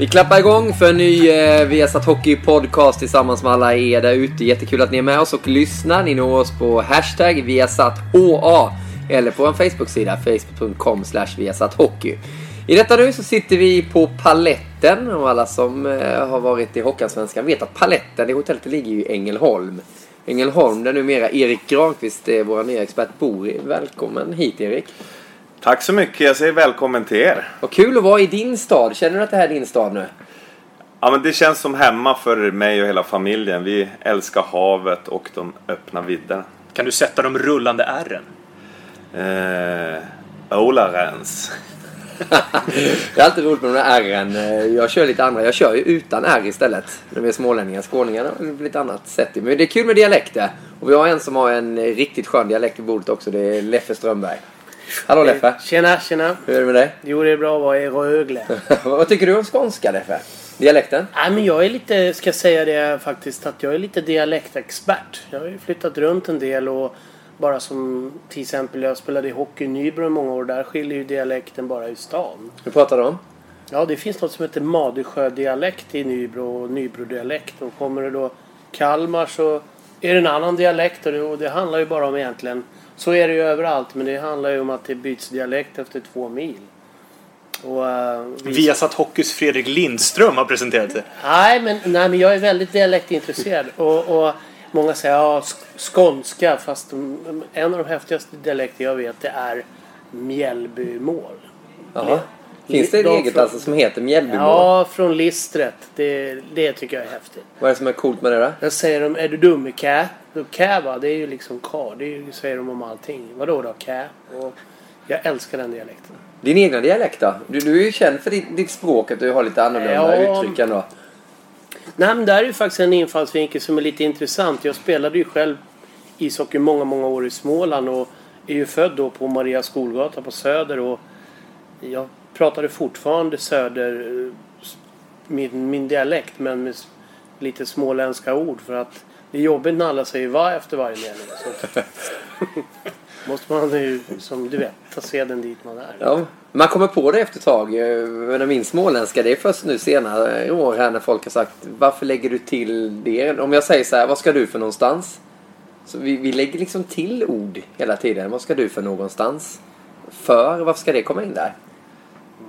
Vi klappar igång för en ny eh, Viasat Hockey Podcast tillsammans med alla er där ute. Jättekul att ni är med oss och lyssnar. Ni når oss på hashtag ViasatHA eller på vår Facebook-sida facebook.com viasathockey. I detta nu så sitter vi på Paletten och alla som eh, har varit i Hockeyallsvenskan vet att Paletten, det hotellet ligger ju i Ängelholm. Ängelholm där numera Erik Granqvist, eh, vår nya expert, bor. Välkommen hit Erik. Tack så mycket. Jag säger välkommen till er. Vad kul att vara i din stad. Känner du att det här är din stad nu? Ja, men det känns som hemma för mig och hela familjen. Vi älskar havet och de öppna vidderna. Kan du sätta de rullande ärren? Eh, Olarens. Det är alltid roligt med de där ärren. Jag kör lite andra. Jag kör ju utan R istället. När vi är smålänningar. Skåningarna har lite annat sätt. Men det är kul med dialekter. Och vi har en som har en riktigt skön dialekt i bordet också. Det är Leffe Strömberg. Hallå Leffe! Tjena, tjena. Hur är det med dig? Jo, det är bra att vara i Rögle. Vad tycker du om skånska Leffe? Dialekten? Nej, men jag är lite, ska säga det faktiskt, att jag är lite dialektexpert. Jag har ju flyttat runt en del och bara som till exempel jag spelade i hockey i Nybro i många år. Där skiljer ju dialekten bara i stan. Hur pratar du om? Ja, det finns något som heter Madesjö-dialekt i Nybro och Nybro-dialekt. Och kommer det då Kalmar så är det en annan dialekt och det, och det handlar ju bara om egentligen så är det ju överallt men det handlar ju om att det byts dialekt efter två mil. Och, eh, vi- Viasat Hockeys Fredrik Lindström har presenterat sig. Nej men, nej, men jag är väldigt dialektintresserad. Och, och många säger ja, sk- skånska. Fast de, en av de häftigaste dialekter jag vet det är Mjällbymål. Jaha. Finns det ett eget från- alltså som heter Mjällbymål? Ja, från Listret. Det, det tycker jag är häftigt. Vad är det som är coolt med det då? Där säger de, är du dum i kä? Kä va, det är ju liksom ka. Det ju, säger de om allting. Vadå då kä? Och jag älskar den dialekten. Din egna dialekt då? Du, du är ju känd för ditt, ditt språk, att du har lite annorlunda Ja. uttryck ändå. Nej men där är ju faktiskt en infallsvinkel som är lite intressant. Jag spelade ju själv ishockey många, många år i Småland och är ju född då på Maria Skolgata på Söder och jag pratade fortfarande Söder, min, min dialekt men med lite småländska ord för att det är jobbigt när alla säger va efter varje mening. Så måste man ju, som du vet, ta seden dit man är. Ja, man kommer på det efter ett tag. Men min småländska, det är först nu senare i år här när folk har sagt varför lägger du till det? Om jag säger så här, vad ska du för någonstans? Så vi, vi lägger liksom till ord hela tiden. Vad ska du för någonstans? För, varför ska det komma in där?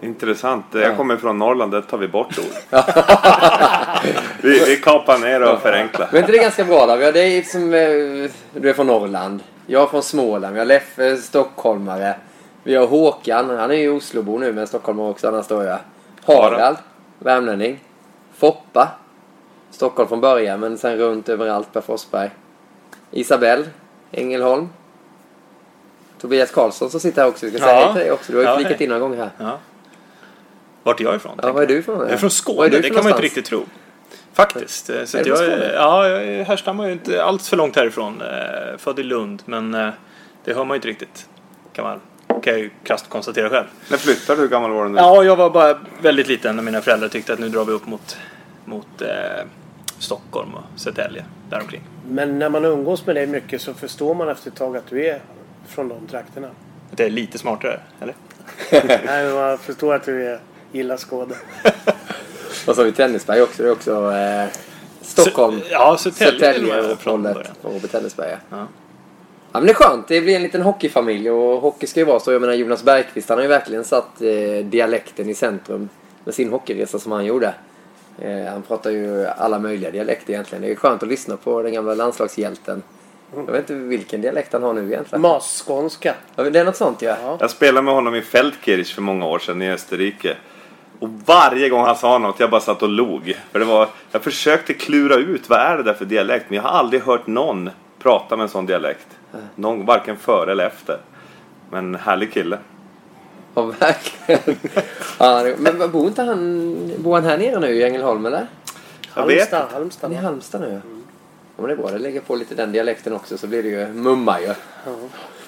Intressant. Jag kommer från Norrland, där tar vi bort ord. vi, vi kapar ner och förenklar. Men inte det är ganska bra då? Har dig som, eh, du är från Norrland. Jag är från Småland. Vi har Leffe, stockholmare. Vi har Håkan, han är ju Oslobo nu men stockholmare också annars står jag. Harald, värmlänning. Foppa, Stockholm från början men sen runt överallt Per Forsberg. Isabell, Ängelholm. Tobias Karlsson som sitter här också. Vi ska säga Ja. hej till dig också. Du har ju Ja, flickat hej. in några gånger här. Ja. Vart är jag ifrån? Ja, var är du ifrån? Jag är från Skåne, är det kan man ju inte riktigt tro. Faktiskt. Så Är att jag, Skåne? ja, jag härstammar ju inte alls för långt härifrån. Eh, Född i Lund, men eh, det hör man ju inte riktigt. Kan, man, kan jag ju krasst konstatera själv. När flyttar du? Hur gammal var du nu? Ja, jag var bara väldigt liten när mina föräldrar tyckte att nu drar vi upp mot, mot eh, Stockholm och Södertälje däromkring. Men när man umgås med dig mycket så förstår man efter ett tag att du är från de trakterna. Det är lite smartare, eller? Nej, men man förstår att du är, gillar Skåne. Och så har vi Tennisberg också. Det är också eh, Stockholm. Sö- ja, Södertälje och från hållet. Och Tennisberg. Ja. Ja. Men det är skönt. Det blir en liten hockeyfamilj och hockey ska ju vara så. Jag menar Jonas Bergqvist han har ju verkligen satt eh, dialekten i centrum med sin hockeyresa som han gjorde. Eh, han pratar ju alla möjliga dialekter egentligen. Det är skönt att lyssna på den gamla landslagshjälten. Jag vet inte vilken dialekt han har nu egentligen. Masskånska. Ja, det är något sånt ja. Ja. Jag spelade med honom i Feldkirch för många år sedan i Österrike. Och varje gång han sa något, jag bara satt och log. För det var, jag försökte klura ut, vad är det där för dialekt? Men jag har aldrig hört någon prata med en sån dialekt. Någon, varken före eller efter. Men härlig kille. Ja, verkligen. ja, det- men bor inte han... Bor han här nere nu i Ängelholm eller? Jag vet Halmstad. inte. Halmstad. Han är i Halmstad nu. Ja, men det är bra. Det lägger på lite den dialekten också så blir det ju mumma ju.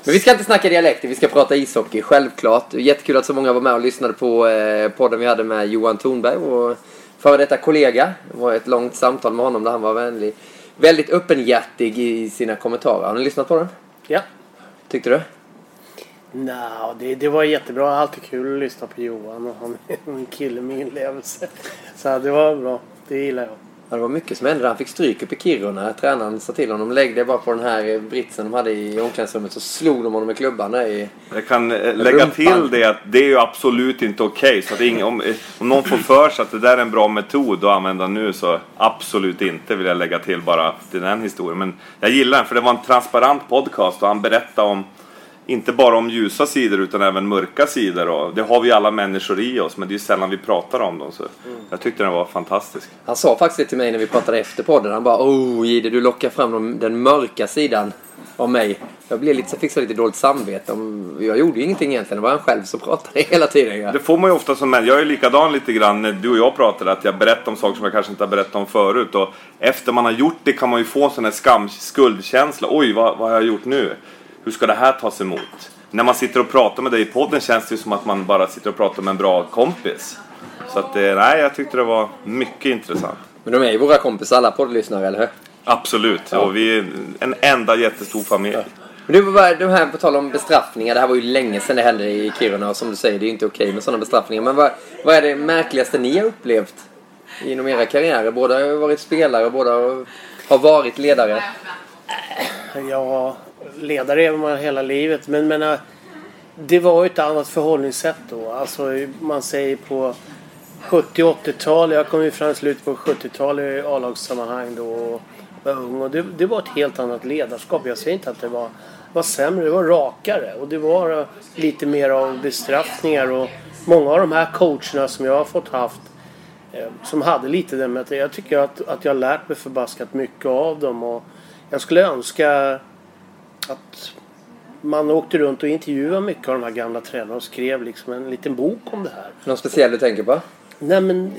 Men vi ska inte snacka dialekter, vi ska prata ishockey, självklart. Jättekul att så många var med och lyssnade på eh, podden vi hade med Johan Thornberg, vår före detta kollega. Det var ett långt samtal med honom där han var vänlig, väldigt öppenhjärtig i sina kommentarer. Har ni lyssnat på den? Ja. Tyckte du? Nå, det, det var jättebra. Alltid kul att lyssna på Johan. Och han är en kille med inlevelse. Så det var bra. Det gillar jag. Ja, det var mycket som hände. Han fick stryk upp i Kiruna. Tränaren sa till honom lägg dig bara på den här britsen de hade i omklädningsrummet så slog de honom med klubban i... Jag kan eh, lägga Rumpan. till det att det är ju absolut inte okej. Så att ingen, om, eh, om någon får för sig att det där är en bra metod att använda nu så absolut inte vill jag lägga till bara till den historien. Men jag gillar den för det var en transparent podcast och han berättade om inte bara om ljusa sidor utan även mörka sidor. Och det har vi alla människor i oss men det är sällan vi pratar om dem. Så jag tyckte den var fantastisk. Han sa faktiskt det till mig när vi pratade efter podden. Han bara oh Jihde du lockar fram de, den mörka sidan av mig. Jag blev lite, fick så lite dåligt samvete. Jag gjorde ju ingenting egentligen. Det var han själv som pratade hela tiden. Ja. Det får man ju ofta som män. Jag är likadan lite grann när du och jag pratade. Att jag berättar om saker som jag kanske inte har berättat om förut. Och efter man har gjort det kan man ju få en sån här skam, skuldkänsla. Oj, vad, vad har jag gjort nu? Hur ska det här tas emot? När man sitter och pratar med dig i podden känns det ju som att man bara sitter och pratar med en bra kompis. Så att, eh, nej, jag tyckte det var mycket intressant. Men de är ju våra kompisar alla poddlyssnare, eller hur? Absolut. Och vi är en enda jättestor familj. Men det var bara, de här på tal om bestraffningar. Det här var ju länge sedan det hände i Kiruna. Och som du säger, det är ju inte okej med sådana bestraffningar. Men vad, vad är det märkligaste ni har upplevt inom era karriärer? Båda har varit spelare, båda har- har varit ledare. Ja, ledare är man hela livet. Men menar, äh, det var ju ett annat förhållningssätt då. Alltså man säger på 70 80-tal. Jag kom ju fram i slutet på 70-talet i A-lagssammanhang då. Och var ung. Och det, det var ett helt annat ledarskap. Jag säger inte att det var, var sämre. Det var rakare. Och det var äh, lite mer av bestraffningar. Och många av de här coacherna som jag har fått haft äh, som hade lite den med att Jag tycker att, att jag har lärt mig förbaskat mycket av dem. Och jag skulle önska att man åkte runt och intervjuade mycket av de här gamla tränarna och skrev liksom en liten bok om det här. Någon speciell du tänker på? Nej men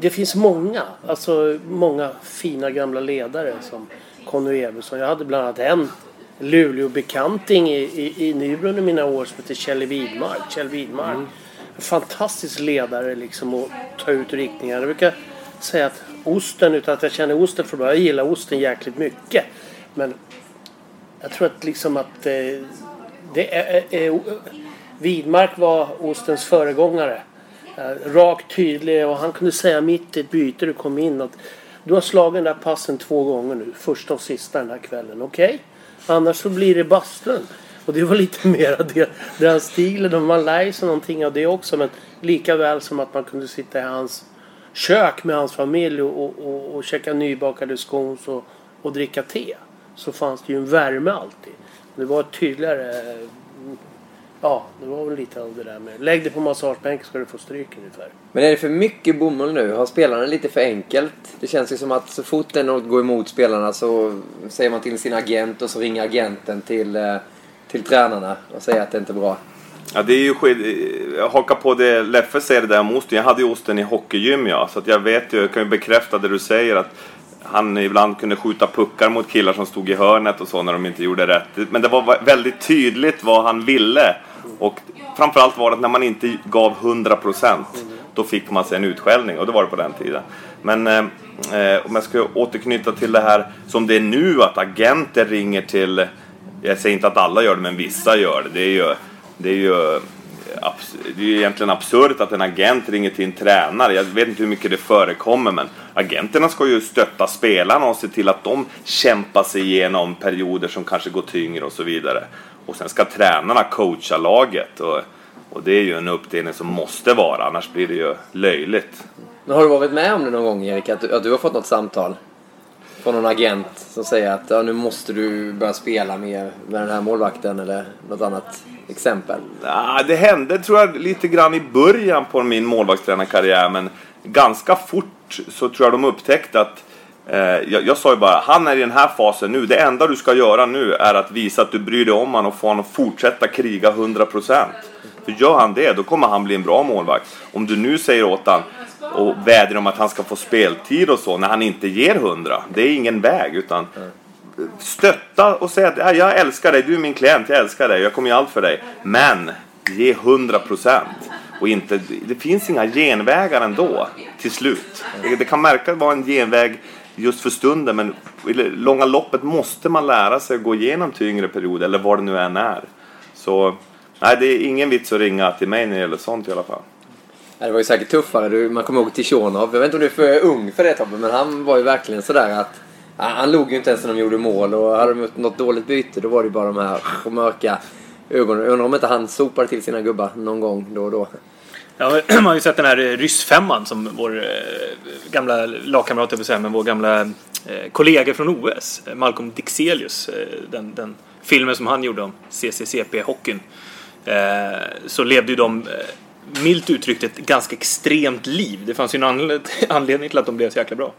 det finns många, alltså många fina gamla ledare som Conny Evertsson. Jag hade bland annat en Luleå-bekanting i, i, i Nybro under mina år som heter Kjell Widmark. Kjell Widmark. En fantastisk ledare liksom att ta ut riktningar. Jag brukar säga att osten, utan att jag känner osten för bra. Jag gillar osten jäkligt mycket. Men jag tror att liksom att eh, det är, är, Widmark var ostens föregångare. Eh, Rak, tydlig och han kunde säga mitt i ett byte du kom in att du har slagit den där passen två gånger nu. Första och sista den här kvällen. Okej? Annars så blir det bastun. Och det var lite mer det, den stilen. Och man lär sig någonting av det också. Men lika väl som att man kunde sitta i hans kök med hans familj och, och, och, och käka nybakade scones och, och dricka te. Så fanns det ju en värme alltid. Det var tydligare... Ja, det var väl lite av det där med lägg dig på massagebänken ska du få stryk ungefär. Men är det för mycket bomull nu? Har spelarna lite för enkelt? Det känns ju som att så fort det är något går emot spelarna så säger man till sin agent och så ringer agenten till, eh, till tränarna och säger att det inte är bra. Ja, det är ju sked... Haka på det Leffe säger det där om osten. Jag hade ju osten i hockeygym ja. Så att jag vet ju, jag kan ju bekräfta det du säger att han ibland kunde skjuta puckar mot killar som stod i hörnet och så när de inte gjorde rätt. Men det var väldigt tydligt vad han ville. Och framförallt var det att när man inte gav 100% då fick man sig en utskällning och det var det på den tiden. Men eh, om jag ska återknyta till det här som det är nu att agenter ringer till, jag säger inte att alla gör det men vissa gör det. Det är ju, det är ju, det är ju egentligen absurt att en agent ringer till en tränare. Jag vet inte hur mycket det förekommer men agenterna ska ju stötta spelarna och se till att de kämpar sig igenom perioder som kanske går tyngre och så vidare. Och sen ska tränarna coacha laget. Och, och det är ju en uppdelning som måste vara, annars blir det ju löjligt. Men har du varit med om det någon gång Erik? Att du, att du har fått något samtal? Från någon agent som säger att ja, nu måste du börja spela mer med den här målvakten eller något annat exempel? Ja, det hände tror jag lite grann i början på min målvaktstränarkarriär men ganska fort så tror jag de upptäckte att eh, jag, jag sa ju bara, han är i den här fasen nu. Det enda du ska göra nu är att visa att du bryr dig om honom och få honom att fortsätta kriga 100%. För gör han det, då kommer han bli en bra målvakt. Om du nu säger åt honom och vädjar om att han ska få speltid och så när han inte ger 100. Det är ingen väg utan stötta och säga att jag älskar dig, du är min klient, jag älskar dig, jag kommer göra allt för dig. Men ge 100 procent. Och inte, det finns inga genvägar ändå till slut. Det, kan märkas vara en genväg just för stunden men i det långa loppet måste man lära sig att gå igenom tyngre perioder eller vad det nu än är. Så nej, det är ingen vits att ringa till mig när det gäller sånt i alla fall. Ja, Det var ju säkert tuffare. Du, man kommer ihåg Tichonov. Jag vet inte om du är för ung för det Tobbe, men han var ju verkligen sådär att han log ju inte ens när de gjorde mål och hade de gjort något dåligt byte då var det ju bara de här mörka ögonen. Jag undrar om inte han sopade till sina gubbar någon gång då och då. Ja, man har ju sett den här eh, ryssfemman som vår eh, gamla lagkamrat, jag säga, men vår gamla eh, kollega från OS, Malcolm Dixelius, den, den filmen som han gjorde om CCCP-hockeyn. Så levde ju de, milt uttryckt, ett ganska extremt liv. Det fanns ju en anledning till att de blev så jäkla bra.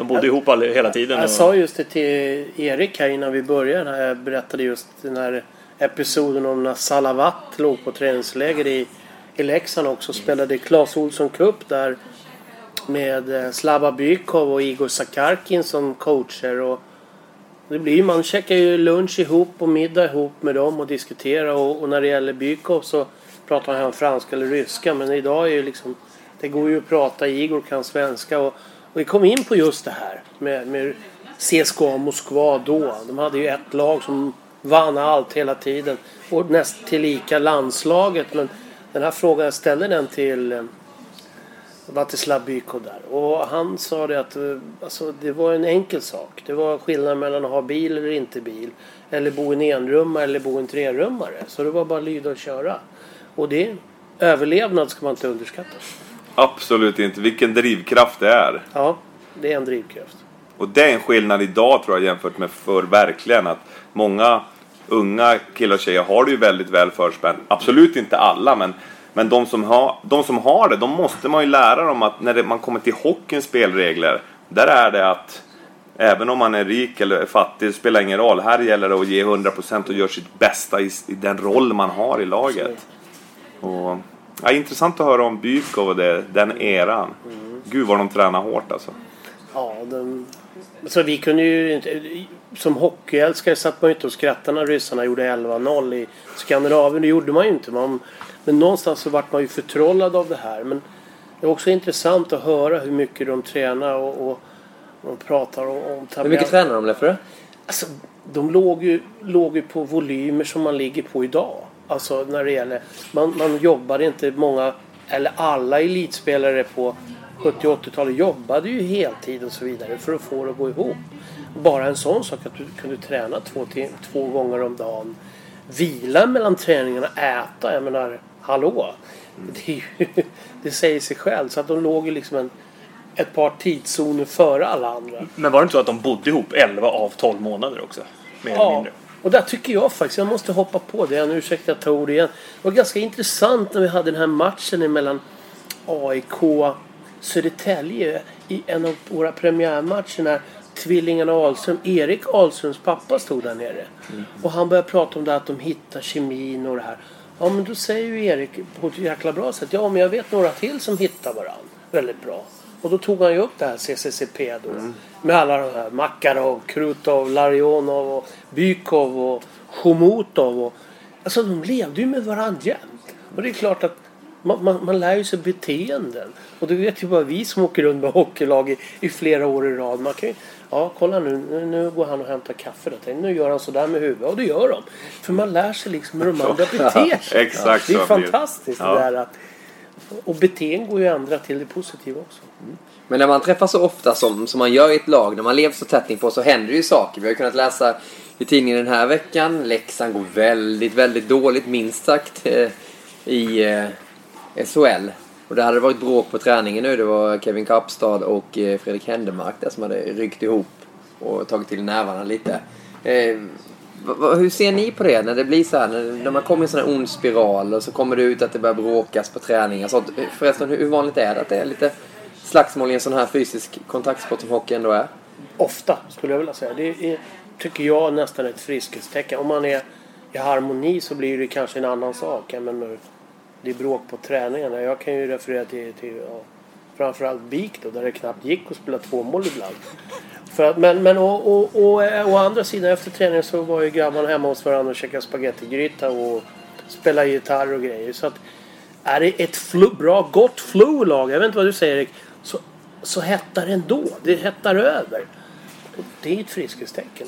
De bodde ihop all, hela tiden. Jag och- sa just det till Erik här innan vi började. Jag berättade just den här episoden om när Salavat låg på träningsläger i, i Leksand också. Spelade Clas Olsson Cup där med eh, Slava Bykov och Igor Sakarkin som coacher. Och det blir, man käkar ju lunch ihop och middag ihop med dem och diskuterar. Och, och när det gäller Bykov så pratar han franska eller ryska. Men idag är ju liksom, det går ju att prata. Igor kan svenska. Och, och vi kom in på just det här med, med CSKA Moskva då. De hade ju ett lag som vann allt hela tiden. Och näst tillika landslaget. Men den här frågan, jag ställde den till eh, Vatislav Byko där. Och han sa det att eh, alltså, det var en enkel sak. Det var skillnad mellan att ha bil eller inte bil. Eller bo i en enrummare eller bo i en trerummare. Så det var bara att lyda och köra. Och det, överlevnad ska man inte underskatta. Absolut inte. Vilken drivkraft det är. Ja, det är en drivkraft. Och det är en skillnad idag tror jag jämfört med förr verkligen. Att många unga killar och tjejer har det ju väldigt väl förspänt. Absolut inte alla men, men de, som har, de som har det, de måste man ju lära dem att när det, man kommer till hockeyns spelregler. Där är det att även om man är rik eller fattig, det spelar ingen roll. Här gäller det att ge 100% och göra sitt bästa i, i den roll man har i laget. Och, ja, intressant att höra om Bykov och det, den eran. Gud vad de tränar hårt alltså. Ja, de, så vi kunde ju inte... Som hockeyälskare satt man ju inte och skrattade när ryssarna gjorde 11-0 i Skandinavien. Det gjorde man ju inte. Man, men någonstans så vart man ju förtrollad av det här. Men det är också intressant att höra hur mycket de tränar och, och de pratar om, om Hur mycket tränar de Leffe? Alltså, de låg ju, låg ju på volymer som man ligger på idag. Alltså när det gäller... Man, man jobbade inte många, eller alla elitspelare på 70 80-talet jobbade ju heltid och så vidare för att få det att gå ihop. Bara en sån sak att du kunde träna två, två gånger om dagen. Vila mellan träningarna, äta. Jag menar, hallå! Det, är ju, det säger sig själv. Så att de låg ju liksom en, ett par tidszoner före alla andra. Men var det inte så att de bodde ihop 11 av 12 månader också? Mer eller Ja, mindre. Och där tycker jag faktiskt, jag måste hoppa på det. Nu ursäkta jag tar ord igen. Det var ganska intressant när vi hade den här matchen mellan AIK Södertälje i en av våra premiärmatcher när tvillingarna Ahlström, Erik Ahlströms pappa stod där nere. Och han började prata om det att de hittar kemin och det här. Ja men då säger ju Erik på ett jäkla bra sätt. Ja men jag vet några till som hittar varandra väldigt bra. Och då tog han ju upp det här CCCP då. Med alla de här Makarov, Krutov, Larionov och Bykov och Chomutov. Och, alltså de levde ju med varandra jämt. Och det är klart att man, man, man lär ju sig beteenden. Och det vet ju bara vi som åker runt med hockeylag i, i flera år i rad. Man kan ju, ja kolla nu, nu, nu går han och hämtar kaffe. Då. Nu gör han sådär med huvudet. Och det gör de. För man lär sig liksom hur de andra beter sig. Exakt det är fantastiskt Ja. det där att... Och beteenden går ju att ändra till det positiva också. Men när man träffas så ofta som, som man gör i ett lag, när man lever så tätt inpå så händer det ju saker. Vi har ju kunnat läsa i tidningen den här veckan. Leksand går väldigt, väldigt dåligt minst sagt eh, i eh, SHL. Och det hade varit bråk på träningen nu. Det var Kevin Kapstad och eh, Fredrik Händemark där som hade ryckt ihop och tagit till nävarna lite. Eh, hur ser ni på det när det blir så här? När, man kommer i en sån här ond spiral och så kommer det ut att det börjar bråkas på träningar. Sånt. Förresten, hur vanligt är det att det är lite slagsmål i en sån här fysisk kontaktsport som hockey ändå är? Ofta skulle jag vilja säga. Det är, tycker jag nästan ett friskhetstecken. Om man är i harmoni så blir det kanske en annan sak. Jag menar, det är bråk på träningarna. Jag kan ju referera till, till ja, framförallt BIK då, där det knappt gick att spela två mål ibland. För att, men men och, och, och, eh, å andra sidan efter träningen så var ju grabbarna hemma hos varandra och käkade spagettigryta och spelade gitarr och grejer. Så att är det ett flu, bra, gott flow-lag, jag vet inte vad du säger Erik, så, hettar det ändå. Det hettar över. Och det är ett friskhetstecken.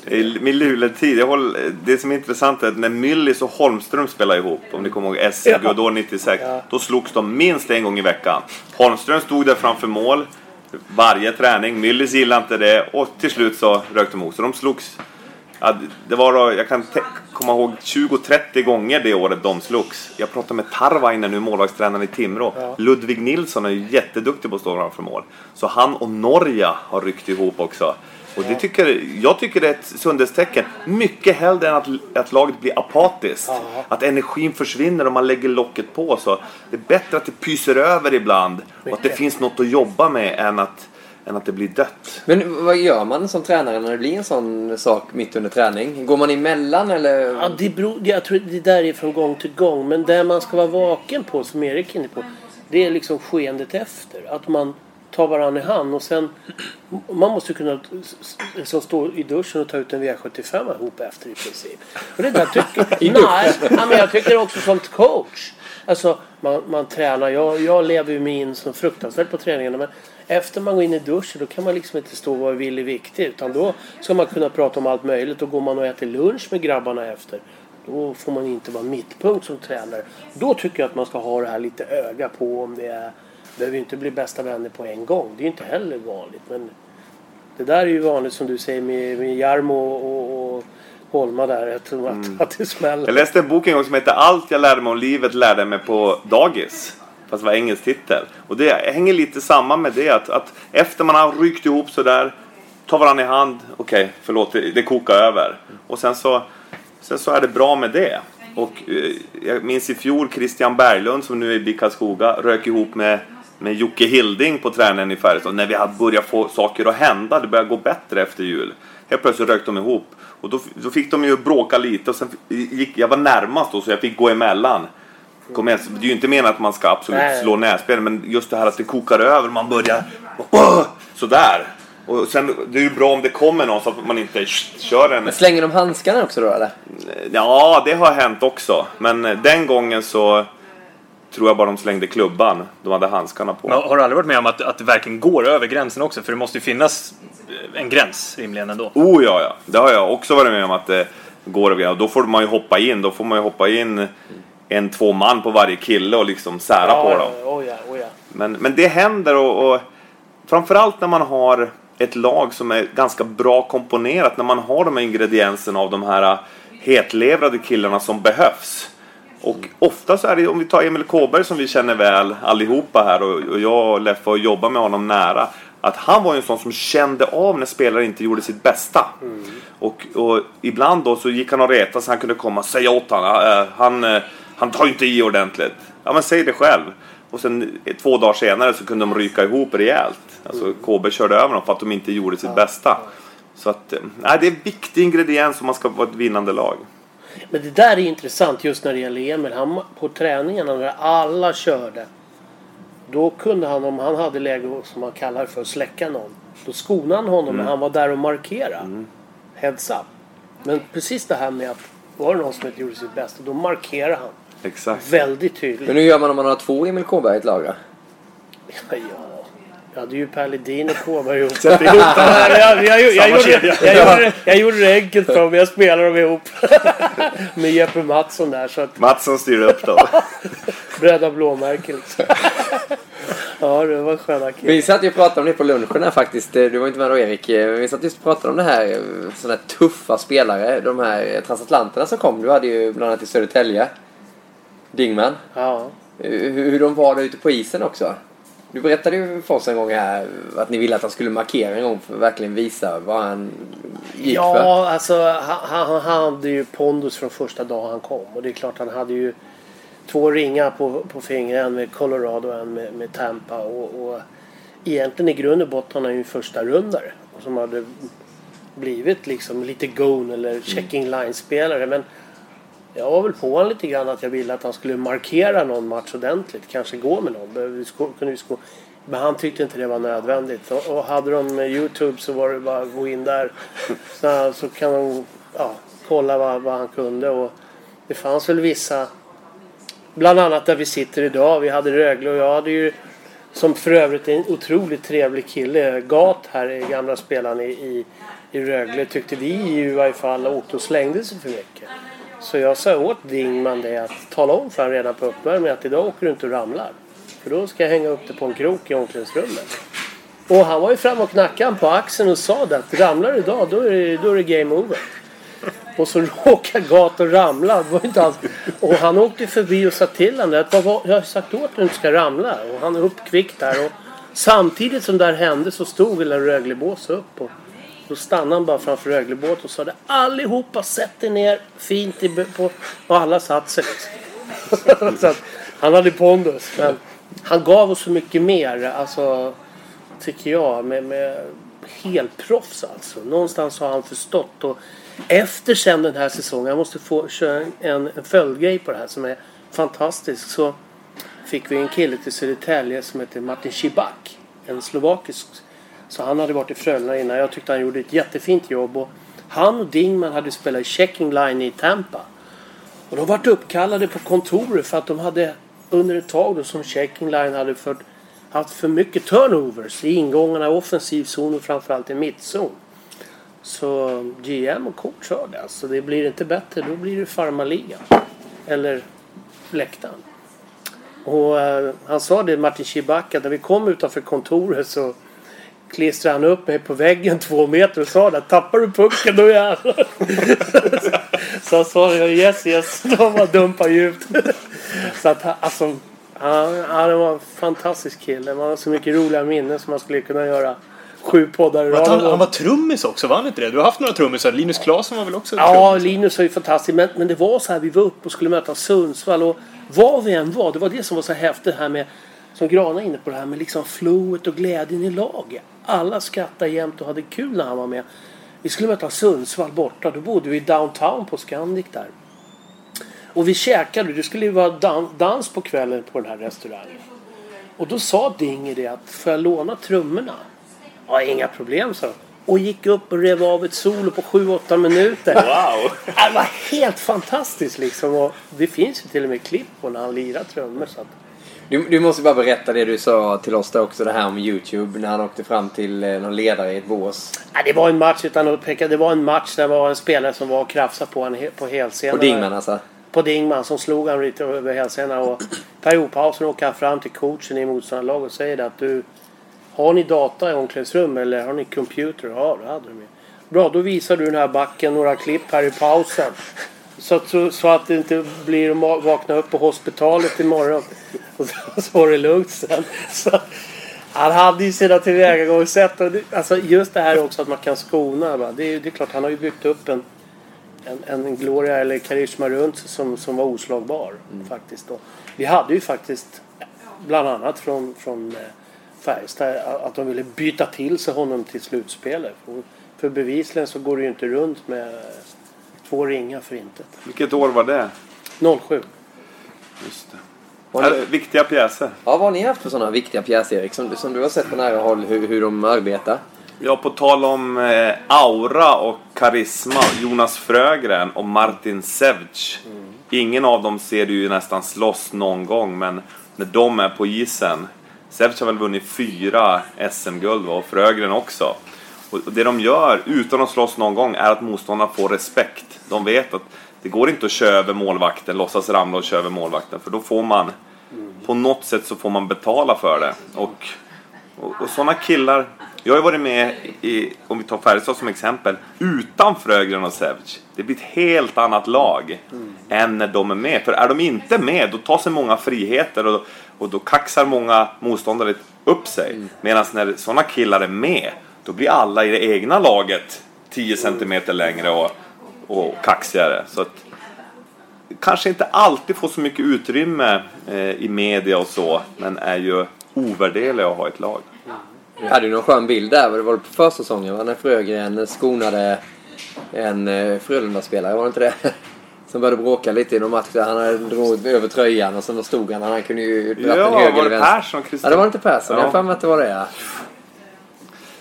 jag håller, det som är intressant är att när Myllys och Holmström spelade ihop, om ni kommer ihåg SM-guld år 96, Ja. då slogs de minst en gång i veckan. Holmström stod där framför mål varje träning, Myllys gillade inte det och till slut så rök de ihop. Så de slogs, ja, det var då, jag kan komma ihåg 20-30 gånger det året de slogs. Jag pratade med Tarvainen nu, målvaktstränaren i Timrå. Ja. Ludvig Nilsson är ju jätteduktig på att stå framför mål. Så han och Norja har ryckt ihop också. Och det tycker, jag tycker det är ett sundhetstecken. Mycket hellre än att, att laget blir apatiskt. Ja. Att energin försvinner och man lägger locket på. Så det är bättre att det pyser över ibland. Och att det finns något att jobba med än att, än att det blir dött. Men vad gör man som tränare när det blir en sån sak mitt under träning? Går man emellan eller? Ja, det beror, jag tror det där är från gång till gång. Men det man ska vara vaken på, som Erik är inne på, det är liksom skeendet efter. Att man tar varandra i hand och sen... Man måste kunna liksom stå i duschen och ta ut en V75 ihop efter i princip. Och det där tycker... nej, nej, men jag tycker också som coach. Alltså, man, man tränar. Jag, jag lever ju mig in så fruktansvärt på träningarna. Men efter man går in i duschen då kan man liksom inte stå och vara villig viktig. Utan då ska man kunna prata om allt möjligt. Och går man och äter lunch med grabbarna efter. Då får man inte vara mittpunkt som tränare. Då tycker jag att man ska ha det här lite öga på om det är... behöver ju inte bli bästa vänner på en gång. Det är ju inte heller vanligt. Men det där är ju vanligt som du säger med, med Jarmo och, och Holma där. Jag tror att, att det smäller. Jag läste en bok en gång som heter Allt jag lärde mig om livet lärde mig på dagis. Fast det var engelsk titel. Och det hänger lite samman med det att, att efter man har ryckt ihop sådär, tar varandra i hand, okej, förlåt, det, det kokar över. Och sen så, sen så är det bra med det. Och eh, jag minns i fjol Christian Berglund som nu är i BIK Karlskoga rök ihop med, med Jocke Hilding på träningen i Färjestad. När vi hade börjat få saker att hända, det började gå bättre efter jul. Helt plötsligt rök de ihop. Och då, då fick de ju bråka lite och sen gick, jag var närmast då så jag fick gå emellan. Kom igen, så det är ju inte meningen att man ska absolut Nej. slå näsben men just det här att det kokar över, man börjar sådär. Och sen, det är ju bra om det kommer någon så att man inte kör en... Men slänger de handskarna också då eller? Ja, det har hänt också. Men den gången så tror jag bara de slängde klubban. De hade handskarna på. Men har du aldrig varit med om att, att det verkligen går över gränsen också? För det måste ju finnas eh, en gräns rimligen ändå. Oh ja, ja. Det har jag också varit med om att det går över. Och då får man ju hoppa in. Då får man ju hoppa in en, två man på varje kille och liksom sära på dem. Oh ja, oh ja. Men, men det händer och, och framförallt när man har ett lag som är ganska bra komponerat. När man har de här ingredienserna av de här hetlevrade killarna som behövs. Och ofta så är det, om vi tar Emil Kåberg som vi känner väl allihopa här och, och jag och Leffe har jobbat med honom nära. Att han var ju en sån som kände av när spelare inte gjorde sitt bästa. Och, och ibland då så gick han och retade så han kunde komma och säga åt honom. "Äh, han, eh, han tar ju inte i ordentligt. Ja men säg det själv. Och sen eh, två dagar senare så kunde de ryka ihop rejält. Alltså Kåberg körde över dem för att de inte gjorde sitt bästa. Så att, eh, nej, det är en viktig ingrediens om man ska vara ett vinnande lag. Men det där är intressant just när det gäller Emil. Han, på träningarna när alla körde. Då kunde han om han hade läge som man kallar för släcka någon. Då skonade han honom när han var där och markerade. Heads up. Men precis det här med att var det någon som inte gjorde sitt bästa. Då markerade han. Exakt. Väldigt tydligt. Men hur gör man om man har två Emil Kåberg i ett lag då? Ja, jag hade ju Per Ledin och Kåberg ihop. Ihop dem. Jag, jag, jag, jag, gjorde, jag, gjorde, jag gjorde det enkelt för mig. Jag spelade dem ihop. Med Jeppe Mattsson där. Så att Mattsson styr upp då. bröda blåmärken liksom. Ja, det var sköna killar. Vi satt ju och pratade om det på lunchen här faktiskt. Du var inte med då Erik. Vi satt just och pratade om det här. Sådana här tuffa spelare. De här transatlanterna som kom. Du hade ju bland annat i Södertälje. Dingman. Ja. Hur, hur de var där ute på isen också. Du berättade ju för oss en gång här att ni ville att han skulle markera en gång för att verkligen visa vad han gick för. Ja, alltså han, han, han hade ju pondus från första dagen han kom. Och det är klart han hade ju två ringar på, på fingret. En med Colorado och en med, med Tampa. Och, och egentligen i grund och botten han är ju en första rundare Som hade blivit liksom lite gone eller checking line-spelare. Men jag var väl på honom lite grann att jag ville att han skulle markera någon match ordentligt. Kanske gå med någon. Kunde vi sko- Men han tyckte inte det var nödvändigt. Och, och hade de Youtube så var det bara att gå in där. Så, så kan de ja, kolla vad, vad han kunde. Och det fanns väl vissa. Bland annat där vi sitter idag. Vi hade Rögle och jag hade ju som för övrigt är en otroligt trevlig kille. Gat här, är gamla spelaren i, i, i Rögle, tyckte vi i varje fall och slängde sig för mycket. Så jag sa åt Dingman det att tala om för honom redan på uppvärmningen att idag åker du inte och ramlar. För då ska jag hänga upp det på en krok i omklädningsrummet. Och han var ju fram och knackade på axeln och sa det att ramlar du idag då är det, då är det game over. Och så råkade Gat ramla. Det var inte alls... Och han åkte förbi och sa till honom att "Vad jag har sagt åt dig att du inte ska ramla. Och han är uppkvick där. Och samtidigt som det här hände så stod väl en Röglebås upp. Och då stannade han bara framför Röglebåten och sa det allihopa sätt er ner fint i, på... Och alla satt sig så att han hade pondus. Men han gav oss så mycket mer. Alltså tycker jag. Med, med helproffs alltså. Någonstans har han förstått. Och efter sen den här säsongen, jag måste få köra en, en följdgrej på det här som är fantastisk. Så fick vi en kille till Södertälje som heter Martin Cibak. En slovakisk. Så han hade varit i Frölunda innan. Jag tyckte han gjorde ett jättefint jobb. Och han och Dingman hade spelat i checking line i Tampa. Och de vart uppkallade på kontoret för att de hade under ett tag då som checking line hade fört, haft för mycket turnovers i ingångarna i offensiv zon och framförallt i mittzon. Så GM och coach sa det. Alltså det blir inte bättre, då blir det farmarligan. Eller läktaren. Och eh, han sa det, Martin Schibacka, när vi kom utanför kontoret så klistrade han upp mig på väggen två meter och sa det. Tappar du pucken då jävlar. så han sa det, yes yes. De var dumpa djupt. så att han- alltså, han, han var en fantastisk kille. Man har så mycket roliga minnen som man skulle kunna göra sju poddar i han, rad om. han var trummis också, var han inte det? Du har haft några trummisar. Linus Klasen var väl också Ja, trummis? Linus var ju fantastisk. Men, men det var så här, vi var uppe och skulle möta Sundsvall. Och var vi än var, det var det som var så häftigt här med, som Grana är inne på det här med liksom flowet och glädjen i laget. Alla skrattade jämt och hade kul när han var med. Vi skulle möta Sundsvall borta. Då bodde vi downtown på Scandic där. Och vi käkade. Det skulle ju vara dan- dans på kvällen på den här restaurangen. Och då sa Dinger det att får jag låna trummorna? Ja, inga problem så. Och gick upp och rev av ett solo på 7-8 minuter. Wow! Det var helt fantastiskt liksom. Och det finns ju till och med klipp på när han lirar trummor. Så att... Du, du måste bara berätta det du sa till oss där också, det här om YouTube. När han åkte fram till eh, någon ledare i ett bås. Nej, det var en match utan att peka. Det var en match där det var en spelare som var och krafsade på en på helsena. Och Dingman alltså. På Dingman som slog han lite över hälsenan. Och periodpausen åker han fram till coachen i motståndarlaget och säger att du Har ni data i omklädningsrum eller har ni computer? Ja, det hade de ju. Bra, då visar du den här backen några klipp här i pausen. Så att, så, så att det inte blir att vakna upp på hospitalet imorgon. Och så, var det lugnt sen. Så, han hade ju sina tillvägagångssätt. och det- Alltså just det här också att man kan skona. Va? Det, är, det är klart, han har ju byggt upp en, en, en gloria eller karisma runt som, som var oslagbar. Faktiskt. Och vi hade ju faktiskt bland annat från, från eh, Färjestad att de ville byta till sig honom till slutspelet. För, för bevisligen så går det ju inte runt med två ringar för intet. Vilket år var det? 07. Just det. Ni, viktiga pjäser. ja, vad har ni haft för sådana viktiga pjäser Erik? Som, du- som du har sett på nära håll hur, hur de arbetar? Ja, på tal om eh, aura och karisma. Jonas Frögren och Martin Sevc ingen av dem ser du ju nästan slåss någon gång, men när de är på isen. Sevc har väl vunnit fyra SM-guld och Frögren också. Och det de gör utan att slåss någon gång är att motståndarna får respekt. De vet att det går inte att köra över målvakten, låtsas ramla och köra över målvakten. För då får man, på något sätt så får man betala för det. Och, och, och sådana killar, jag har ju varit med i, om vi tar Färjestad som exempel, utan Frögren och Sevc. Det blir ett helt annat lag än när de är med. För är de inte med, då tar sig många friheter och, och då kaxar många motståndare upp sig. Medan när sådana killar är med, då blir alla i det egna laget 10 centimeter längre och, och kaxigare. Så att, kanske inte alltid får så mycket utrymme eh, i media och så, men är ju ovärderliga att ha ett lag. Vi hade ju någon skön bild där, det var på försäsongen va? när Frögren skonade en eh, Frölunda-spelare, var det inte det? Som började bråka lite i någon match där han hade dragit över tröjan och sen stod han han kunde ju dra Ja, den höger var eller det vänster. Persson? Christian? Ja, det var inte Persson. Ja. Jag har för mig att det var det ja.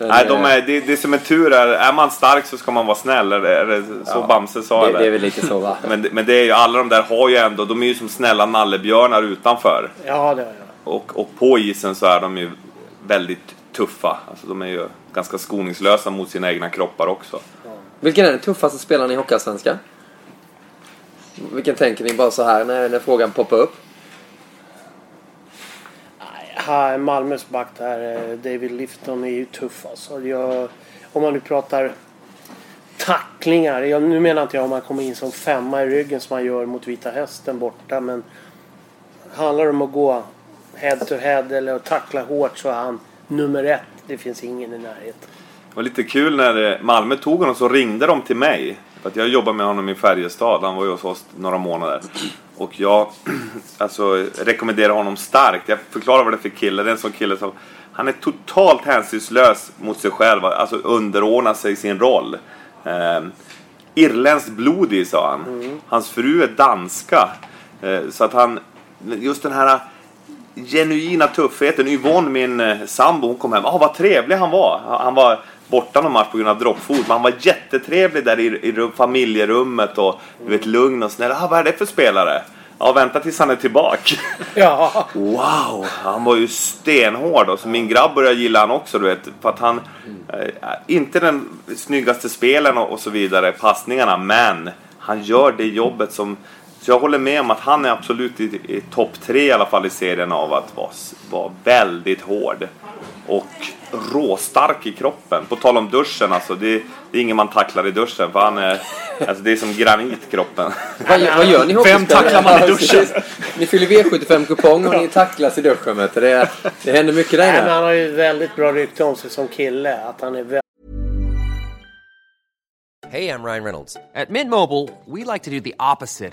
Nej, de är, det, det som är tur är, är man stark så ska man vara snäll. Är det, är det så Ja, Bamse sa? det, eller? det är väl lite så va? Men, det- men det är ju, alla de där har ju ändå, de är ju som snälla nallebjörnar utanför. Ja, det har jag. Och, och på isen så är de ju väldigt tuffa. Alltså de är ju ganska skoningslösa mot sina egna kroppar också. Vilken är den tuffaste spelaren i Hockeyallsvenskan? Vilken tänker ni bara så här när, när frågan poppar upp? Malmös back där, eh, David Lifton, är ju tuff alltså. Jag, om man nu pratar tacklingar. Jag, nu menar inte jag om man kommer in som femma i ryggen som man gör mot Vita Hästen borta. Men handlar det om att gå head to head eller att tackla hårt så är han nummer ett. Det finns ingen i närheten. Det var lite kul när eh, Malmö tog honom så ringde de till mig. För att jag jobbade med honom i Färjestad. Han var ju hos oss några månader. Och jag alltså, rekommenderar honom starkt. Jag förklarar vad det är för kille. Det är en sån kille som... Han är totalt hänsynslös mot sig själv. Alltså underordnar sig sin roll. Eh, Irländskt blod i, sa han. Hans fru är danska. Eh, så att han... Just den här genuina tuffheten. Yvonne, min eh, sambo, hon kom hem. Ah, vad trevlig han var. Han var borta någon match på grund av droppfot. Men han var jättetrevlig där i, i rum, familjerummet och du vet, lugn och snäll. Ah, vad är det för spelare? Ja, vänta tills han är tillbaka. Ja, Wow! Han var ju stenhård och så min grabb började gilla han också du vet. För att han, eh, inte den snyggaste spelen och, och så vidare, passningarna, men han gör det jobbet som så jag håller med om att han är absolut i, i topp tre i alla fall i serien av att vara, vara väldigt hård. Och råstark i kroppen. På tal om duschen alltså, det, det är ingen man tacklar i duschen för han är, alltså det är som granit kroppen. Vad, vad gör ni Vem tacklar man i duschen? ni fyller V75-kupong och ni tacklas i duschen vet du. Det, det händer mycket där Nej, men inne. han har ju väldigt bra rykte om sig som kille. Att han är väldigt Hey, I'm Ryan Reynolds. At Mint Mobile, we like to do the opposite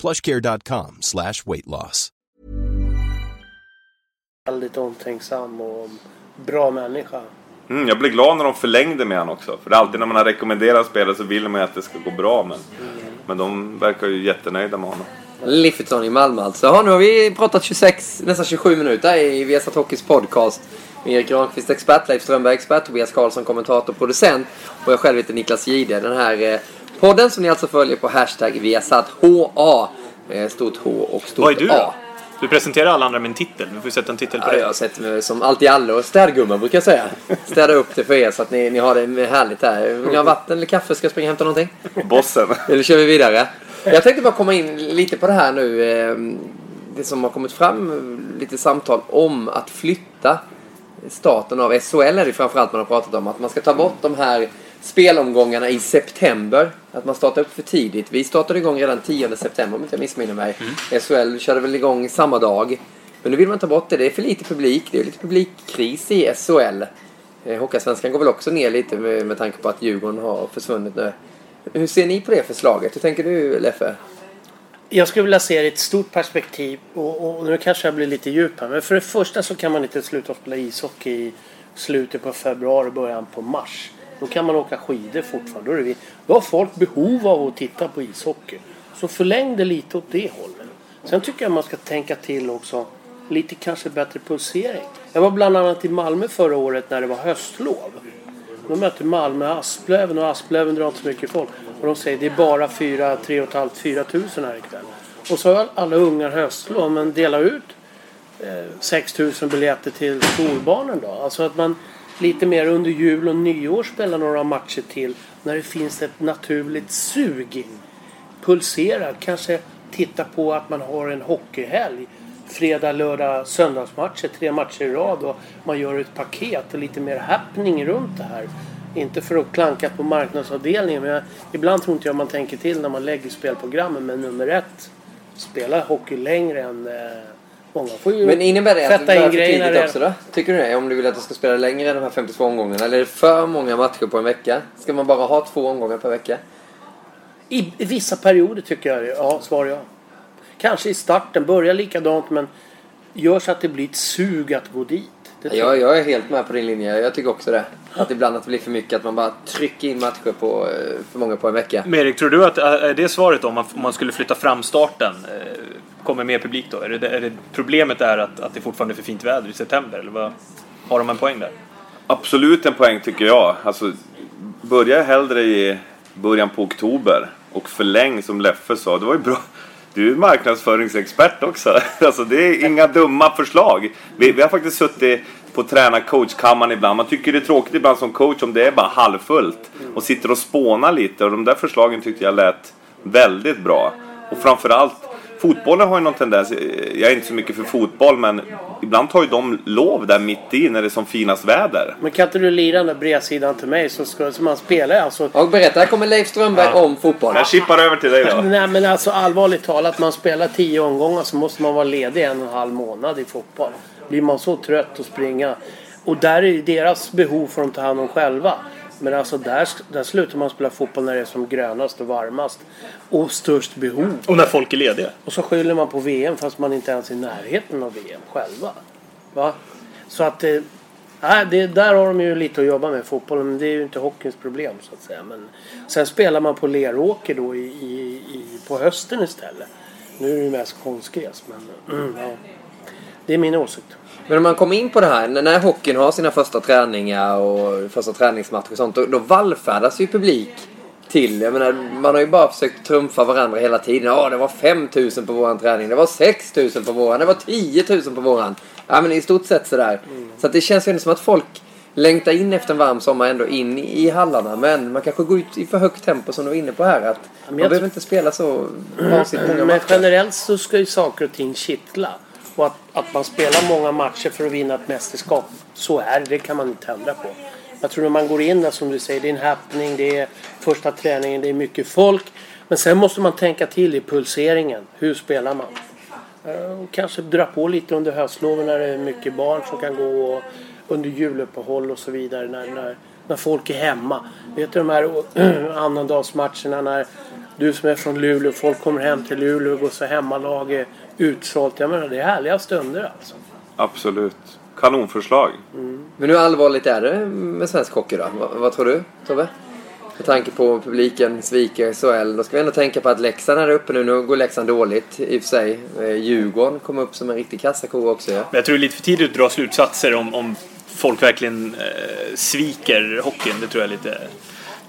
plushcare.com slash weight loss. väldigt omtänksam och bra människa. Mm, jag blev glad när de förlängde med honom också. För det är alltid när man har rekommenderat spelare så vill man ju att det ska gå bra. Men, men de verkar ju jättenöjda med honom. Lifferton i Malmö alltså. Ja, nu har vi pratat 26, nästan 27 minuter i Viasat Hockeys podcast. Med Erik Granqvist expert, Leif Strömberg expert, Tobias Karlsson kommentator, producent och jag själv heter Niklas Jihde. Den här eh, podden som ni alltså följer på hashtag ViasatHA. Eh, stort H och stort Vad är du A. då? Du presenterar alla andra med en titel. Du får sätta en titel på Ja, det. jag har sett mig som allt i allo och städgumma brukar jag säga. Städa upp det för er så att ni, ni har det härligt här. Vill ni ha vatten eller kaffe? Ska jag springa och hämta någonting? Bossen. Eller kör vi vidare? Jag tänkte bara komma in lite på det här nu. eh, Det som har kommit fram, lite samtal om att flytta starten av SHL är det framförallt man har pratat om. Att man ska ta bort de här spelomgångarna i september. Att man startar upp för tidigt. Vi startade igång redan 10 september om inte jag missminner mig. SHL körde väl igång samma dag. Men nu vill man ta bort det. Det är för lite publik. Det är lite publikkris i SHL. Eh, Hockeyallsvenskan går väl också ner lite med, med tanke på att Djurgården har försvunnit nu. Hur ser ni på det förslaget? Hur tänker du Leffe? Jag skulle vilja se det i ett stort perspektiv och, och nu kanske jag blir lite djup här. Men för det första så kan man inte sluta spela ishockey i slutet på februari och början på mars. Då kan man åka skidor fortfarande. Då, är det vi, då har folk behov av att titta på ishockey. Så förläng det lite åt det hållet. Sen tycker jag man ska tänka till också. Lite kanske bättre pulsering. Jag var bland annat i Malmö förra året när det var höstlov. Då mötte Malmö Asplöven och Asplöven drar inte så mycket folk. Och de säger det är bara 4 3 500 4 tusen här ikväll. Och så har alla ungar höstlov men delar ut eh, 6 000 biljetter till skolbarnen då. Alltså att man lite mer under jul och nyår spela några matcher till när det finns ett naturligt sug. pulsera, Kanske titta på att man har en hockeyhelg. Fredag, lördag, söndagsmatcher. Tre matcher i rad och man gör ett paket och lite mer happening runt det här. Inte för att klanka på marknadsavdelningen men jag, ibland tror inte jag man tänker till när man lägger spelprogrammen. Men nummer ett, spela hockey längre än eh, Många får ju Men innebär det att det in för grejerna tidigt redan. också då? Tycker du det? Om du vill att det ska spela längre än de här 52 omgångarna? Eller är det för många matcher på en vecka? Ska man bara ha två omgångar per vecka? I, vissa perioder tycker jag det. Ja, svar ja. Kanske i starten, börja likadant men gör så att det blir ett sug att gå dit. Det Jag, jag är helt med på din linje. Jag tycker också det. Att ibland att det blir för mycket. Att man bara trycker in matcher på eh, för många på en vecka. Men Erik, tror du att är det svaret då, om man, om man skulle flytta fram starten? Kommer mer publik då? Är det, är det problemet är att, att det fortfarande är för fint väder i september? Eller vad, har de en poäng där? Absolut en poäng tycker jag. Alltså, börja hellre i början på oktober och förläng som Leffe sa. Det var ju bra. Du är marknadsföringsexpert också. Alltså, det är inga dumma förslag. Vi, vi har faktiskt suttit på tränar-coachkammaren ibland. Man tycker det är tråkigt ibland som coach om det är bara halvfullt. Och sitter och spånar lite. Och de där förslagen tyckte jag lät väldigt bra. Och framförallt Fotbollen har ju någon tendens, jag är inte så mycket för fotboll men ibland tar ju de lov där mitt i när det är som finast väder. Men kan inte du lira den där bredsidan till mig så ska så man spelar alltså. Och berätta, här kommer Leif Strömberg om fotboll. Jag chippar över till dig då. Nej men alltså allvarligt talat, man spelar tio omgångar så måste man vara ledig en och en halv månad i fotboll. Blir man så trött att springa. Och där är deras behov får de ta hand om själva. Men alltså där, där slutar man spela fotboll när det är som grönast och varmast. Och störst behov. Och när folk är lediga? Och så skyller man på VM fast man inte ens är i närheten av VM själva. Va? Så att eh, nej, det, där har de ju lite att jobba med fotbollen. Men det är ju inte hockeyns problem så att säga. Men sen spelar man på Leråker då i, i, i, på hösten istället. Nu är det ju mest konstgräs men mm, ja. Det är min åsikt. Men om man kommer in på det här, när- hockeyn har sina första träningar och första träningsmatcher och sånt, då, då vallfärdas ju publik till. Jag menar, man har ju bara försökt trumfa varandra hela tiden. Ja, det var 5000 på våran träning, det var 6000 på våran, det var 10 000 på våran. Ja, men i stort sett sådär. Så att det känns ju ändå som att folk längtar in efter en varm sommar ändå in i hallarna. Men man kanske går ut i för högt tempo som du var inne på här. Att man behöver inte spela så vansinnigt många Men matcher. generellt så ska ju saker och ting kittla. Och att, att man spelar många matcher för att vinna ett mästerskap. Så är det, det kan man inte ändra på. Jag tror när man går in där som du säger, det är en happening, det är första träningen, det är mycket folk. Men sen måste man tänka till i pulseringen. Hur spelar man? Eh, och kanske dra på lite under höstloven när det är mycket barn som kan gå och under juluppehåll och så vidare. När, när, när folk är hemma. Vet du de här annandagsmatcherna när du som är från Luleå, folk kommer hem till Luleå och går så hemmalag är utsålt. Jag menar det är härliga stunder alltså. Absolut. Kanonförslag. Men hur allvarligt är det med svensk hockey då? Vad, vad tror du Tobbe? Med tanke på publiken sviker SHL. Då ska vi ändå tänka på att Leksand är uppe nu. Nu går Leksand dåligt i och för sig. Eh, Djurgården kom upp som en riktig kassako också. Ja. Men jag tror det är lite för tidigt att dra slutsatser om, om folk verkligen eh, sviker hockeyn. Det tror jag är lite,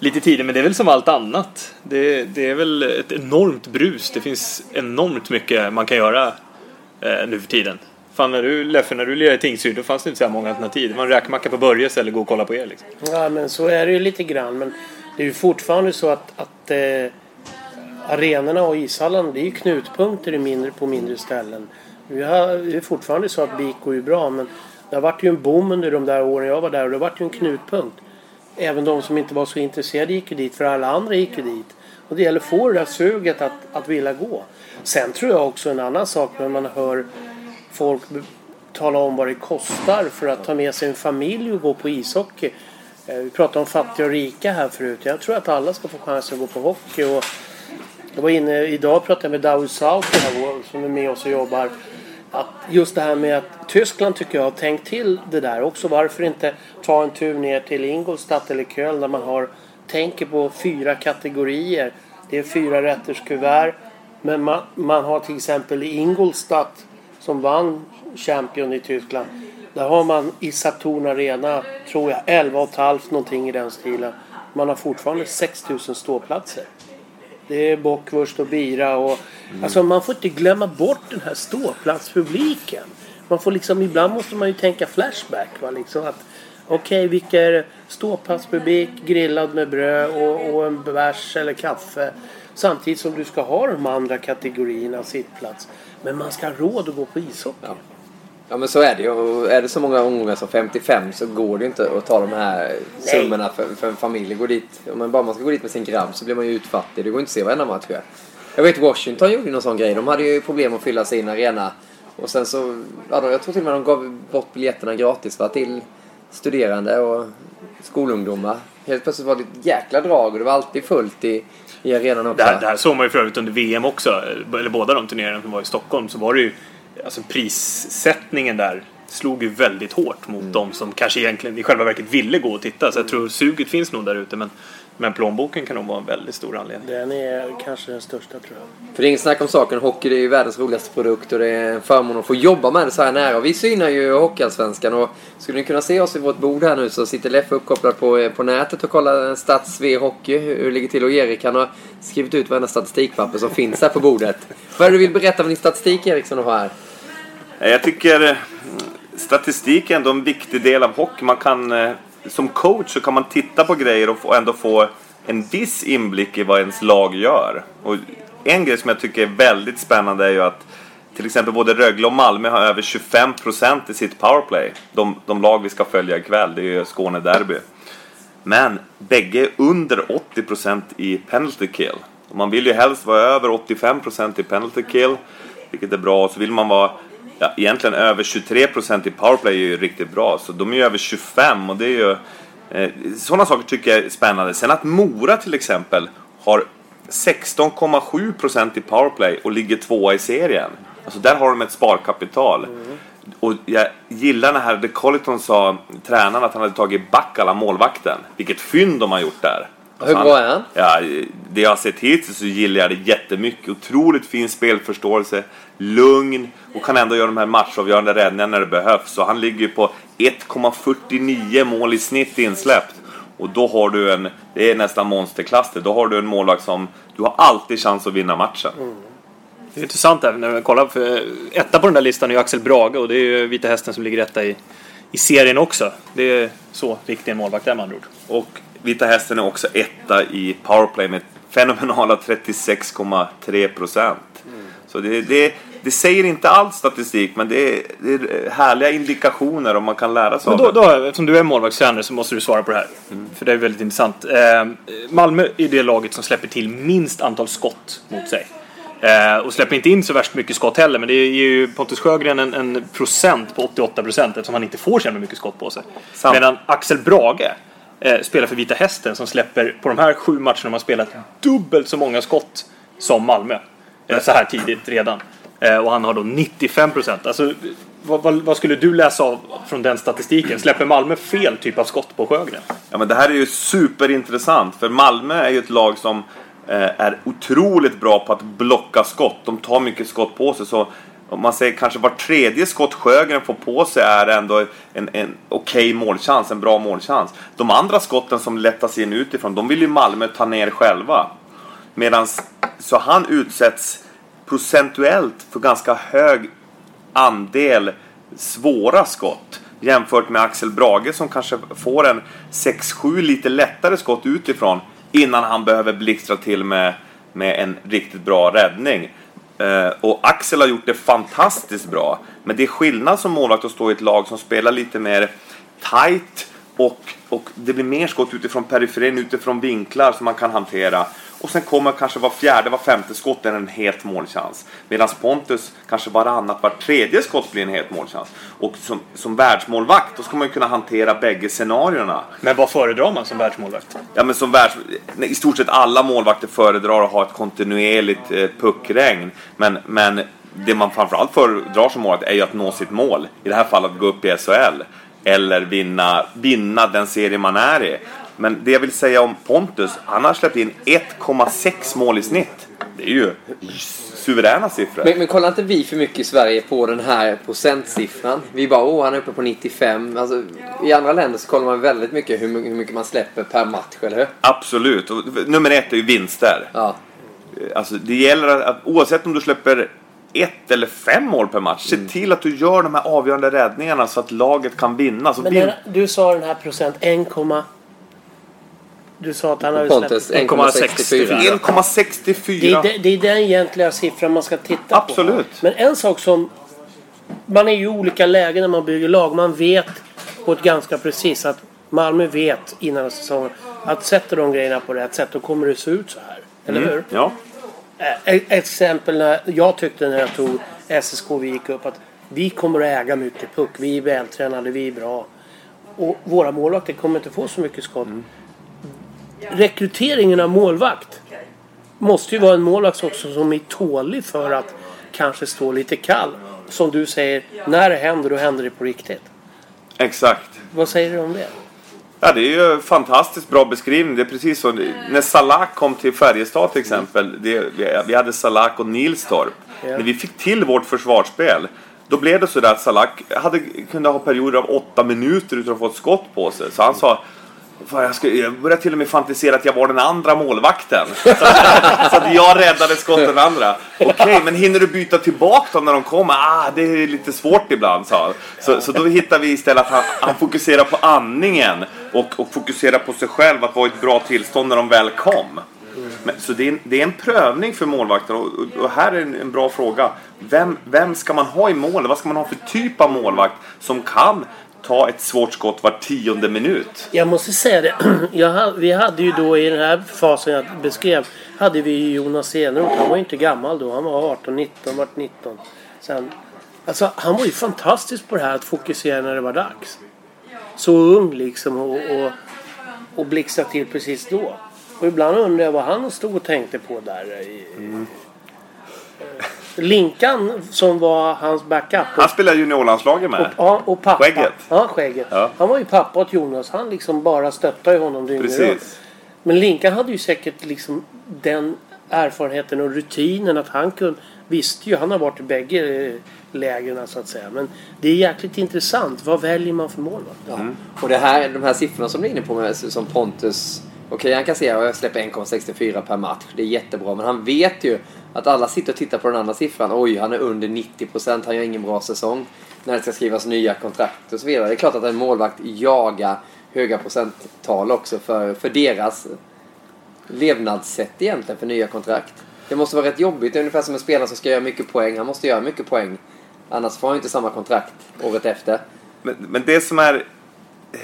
lite tidigt. Men det är väl som allt annat. Det, det är väl ett enormt brus. Det finns enormt mycket man kan göra eh, nu för tiden. Fan, när du, Leffe, när du lirade i Tingsryd då fanns det inte så här många alternativ. Det var en räkmacka på Börjes eller gå och kolla på er liksom. Ja men så är det ju lite grann. Men det är ju fortfarande så att, att eh, arenorna och ishallarna det är ju knutpunkter i mindre, på mindre ställen. Vi har, det är fortfarande så att BIK går ju bra men Det har varit ju en boom under de där åren jag var där och det har varit ju en knutpunkt. Även de som inte var så intresserade gick ju dit för alla andra gick ju dit. Och det gäller att få det där suget att, att vilja gå. Sen tror jag också en annan sak när man hör folk tala om vad det kostar för att ta med sig en familj och gå på ishockey. Eh, Vi pratade om fattiga och rika här förut. Jag tror att alla ska få chansen att gå på hockey. Och jag var inne, idag pratade jag med här, vår- som är med oss och jobbar. Att just det här med att Tyskland tycker jag har tänkt till det där också. Varför inte ta en tur ner till Ingolstadt eller Köln där man har tänker på fyra kategorier. Det är fyra rätters kuvert. Men man, man har till exempel i Ingolstadt som vann Champion i Tyskland. Där har man i Saturn Arena, tror jag, 11 500 någonting i den stilen. Man har fortfarande 6000 ståplatser. Det är bockwurst och bira och... Alltså man får inte glömma bort den här ståplatspubliken. Man får liksom, ibland måste man ju tänka flashback. Va? Liksom att, Okej, vilka är? Ståplatspublik, grillad med bröd och, och en bärs eller kaffe. Samtidigt som du ska ha de andra kategorierna sittplats. Men man ska ha råd att gå på ishockey. Ja. Ja men så är det ju. Och Är det så många omgångar som 55 så går det ju inte att ta de här summorna för, för en familj. Gå dit, om man bara man ska gå dit med sin grabb så blir man ju utfattig. Det går inte att se varenda match. Jag, jag vet Washington gjorde ju någon sån grej. De hade ju problem att fylla sin arena. Och sen så, ja, jag tror till och med de gav bort biljetterna gratis va, till studerande och skolungdomar. Helt plötsligt var det ett jäkla drag och det var alltid fullt i, i arenan också. Det här, det här såg man ju för övrigt under VM också. Eller båda de turneringarna som var i Stockholm. Så var det ju... Alltså prissättningen där slog ju väldigt hårt mot Mm. de som kanske egentligen i själva verket ville gå och titta. Så jag tror suget finns nog där ute. Men, men plånboken kan nog vara en väldigt stor anledning. Den är kanske den största tror jag. För det är inget snack om saken. Hockey är ju världens roligaste produkt och det är en förmån att få jobba med det så här nära. Och vi synar ju Hockeyallsvenskan och skulle ni kunna se oss vid vårt bord här nu så sitter Leffe uppkopplad på, på nätet och kollar Stats V Hockey hur hur det ligger till. Och Erik han har skrivit ut varenda statistikpapper som finns här på bordet. Vad är det du vill berätta om din statistik Erik som du har här? Eh, jag tycker eh, statistik är ändå en viktig del av hockey. Man kan, eh, som coach så kan man titta på grejer och ändå få en viss inblick i vad ens lag gör. Och en grej som jag tycker är väldigt spännande är ju att till exempel både Rögle och Malmö har över 25% i sitt powerplay. De, de lag vi ska följa ikväll, det är ju Skåne Derby. Men bägge är under 80% i penalty kill. Och man vill ju helst vara över 85% i penalty kill, vilket är bra. Så vill man vara ja, egentligen över 23% i powerplay är ju riktigt bra. Så de är ju över 25 och det är ju... Eh, sådana saker tycker jag är spännande. Sen att Mora till exempel har 16,7% i powerplay och ligger tvåa i serien. Alltså där har de ett sparkapital. Och jag gillar när här De Colleton sa, tränaren, att han hade tagit Backala, målvakten. Vilket fynd de har gjort där. Hur bra är han? Ja, det jag har sett hittills så gillar jag det jättemycket. Otroligt fin spelförståelse, lugn och kan ändå göra de här matchavgörande räddningarna när det behövs. Så han ligger ju på 1,49 mål i snitt insläppt. Och då har du en, det är nästan monsterklass. Då har du en målvakt som, du har alltid chans att vinna matchen. Det är intressant där när vi kollar. För etta på den där listan är ju Axel Brage och det är ju Vita Hästen som ligger etta i, i serien också. Det är så viktig en målvakt är med andra ord. Och Vita Hästen är också etta i powerplay med fenomenala 36,3 procent. Så det, det, det säger inte allt statistik, men det är, det är härliga indikationer om man kan lära sig Men av då, det. då, eftersom du är målvaktstränare så måste du svara på det här. För det är väldigt intressant. Eh, Malmö är det laget som släpper till minst antal skott mot sig. Eh, och släpper inte in så värst mycket skott heller. Men det ger ju Pontus Sjögren en, en procent på 88 procent eftersom han inte får så mycket skott på sig. Sant. Medan Axel Brage eh, spelar för Vita Hästen som släpper på de här sju matcherna har spelat dubbelt så många skott som Malmö. Eh, så här tidigt redan. Eh, och han har då 95 procent. Alltså, vad, vad, vad skulle du läsa av från den statistiken? Släpper Malmö fel typ av skott på Sjögren? Ja, men det här är ju superintressant, för Malmö är ju ett lag som eh, är otroligt bra på att blocka skott. De tar mycket skott på sig. Så om man säger kanske var tredje skott Sjögren får på sig är ändå en, en okej målchans, en bra målchans. De andra skotten som lättas in utifrån, de vill ju Malmö ta ner själva. Medan, så han utsätts procentuellt för ganska hög andel svåra skott jämfört med Axel Brage som kanske får en 6-7 lite lättare skott utifrån innan han behöver blixtra till med, med en riktigt bra räddning. Eh, och Axel har gjort det fantastiskt bra. Men det är skillnad som målvakt att stå i ett lag som spelar lite mer tight och, och det blir mer skott utifrån periferin, utifrån vinklar som man kan hantera. Och sen kommer kanske var fjärde, var femte skott är en het målchans. Medan Pontus kanske varannat, var tredje skott blir en het målchans. Och som, som världsmålvakt, då ska man ju kunna hantera bägge scenarierna. Men vad föredrar man som världsmålvakt? Ja, men som världs... I stort sett alla målvakter föredrar att ha ett kontinuerligt eh, puckregn. Men, men det man framförallt föredrar som målvakt är ju att nå sitt mål. I det här fallet att gå upp i SHL. Eller vinna, vinna den serie man är i. Men det jag vill säga om Pontus, han har släppt in 1,6 mål i snitt. Det är ju suveräna siffror. Men, men kollar inte vi för mycket i Sverige på den här procentsiffran? Vi bara, åh, han är uppe på 95. Alltså, I andra länder så kollar man väldigt mycket hur, hur mycket man släpper per match, eller hur? Absolut. Och nummer ett är ju vinster. Ja. Alltså, det gäller att, att oavsett om du släpper ett eller fem mål per match. Se till att du gör de här avgörande räddningarna så att laget kan vinna. Så Men vin- den, du sa den här procent 1, du sa att han hade Pontus släppt... 1,64. 1,64. Det det är den egentliga siffran man ska titta Absolut. på. Men en sak som... Man är ju i olika lägen när man bygger lag. Man vet på ett ganska precis att Malmö vet innan säsongen att sätter de grejerna på rätt sätt då kommer det se ut så här. Eller hur? Ja. Eh, Ett exempel när jag tyckte när jag tog SSK vi gick upp att vi kommer att äga mycket puck. Vi är vältränade, vi är bra. Och våra målvakter kommer inte få så mycket skott. Rekryteringen av målvakt måste ju vara en målvakt också som är tålig för att kanske stå lite kall. Som du säger, när det händer då händer det på riktigt. Exakt. Vad säger du om det? Ja, det är ju en fantastiskt bra beskrivning. Det är precis så. När Salak kom till Färjestad till exempel. Det, vi- hade Salak och Nilstorp. Ja. När vi fick till vårt försvarsspel. Då blev det så där att Salak hade, kunde ha perioder av åtta minuter utan att få ett skott på sig. Så han sa Fan, jag, ska, jag började till och med fantisera att jag var den andra målvakten. Så att, så att jag räddade skotten andra. Okej, men hinner du byta tillbaka dem när de kommer? Ah, det är lite svårt ibland, sa han. Så, så då hittar vi istället att han, han fokuserar på andningen och, och fokuserar på sig själv, att vara i ett bra tillstånd när de väl kom. Men, så det är, en, det är en prövning för målvakten och, och, och här är en, en bra fråga. Vem, vem ska man ha i mål? Vad ska man ha för typ av målvakt som kan ta ett svårt skott var tionde minut? Jag måste säga det. Jag, vi hade ju då i den här fasen jag beskrev. Hade vi ju Jonas Eneroth. Han var ju inte gammal då. Han var 18, 19, vart 19. Sen, alltså, han var ju fantastisk på det här att fokusera när det var dags. Så ung liksom och, och, och blixtra till precis då. Och ibland undrar jag vad han stod och tänkte på där. I, Linkan som var hans backup. Han spelar juniorlandslaget Och, med. ja, och pappa. Skägget. Ja, skägget. Ja. Han var ju pappa åt Jonas. Han liksom bara stöttade honom dygnet Precis. Men Linkan hade ju säkert liksom den erfarenheten och rutinen att han kunde... Visste ju, han har varit i bägge eh, lägren så att säga. Men det är jäkligt intressant. Vad väljer man för målvakt? Ja. Och det här, de här siffrorna som du är inne på med, som Pontus. Okej, han kan säga att jag släpper 1,64 per match. Det är jättebra. Men han vet ju att alla sitter och tittar på den andra siffran. Oj, han är under 90%, Han gör ingen bra säsong. När det ska skrivas nya kontrakt och så vidare. Det är klart att en målvakt jagar höga procenttal också för, för deras levnadssätt egentligen för nya kontrakt. Det måste vara rätt jobbigt. Det är ungefär som en spelare som ska göra mycket poäng. Han måste göra mycket poäng. Annars får han inte samma kontrakt året efter. Men, men det som är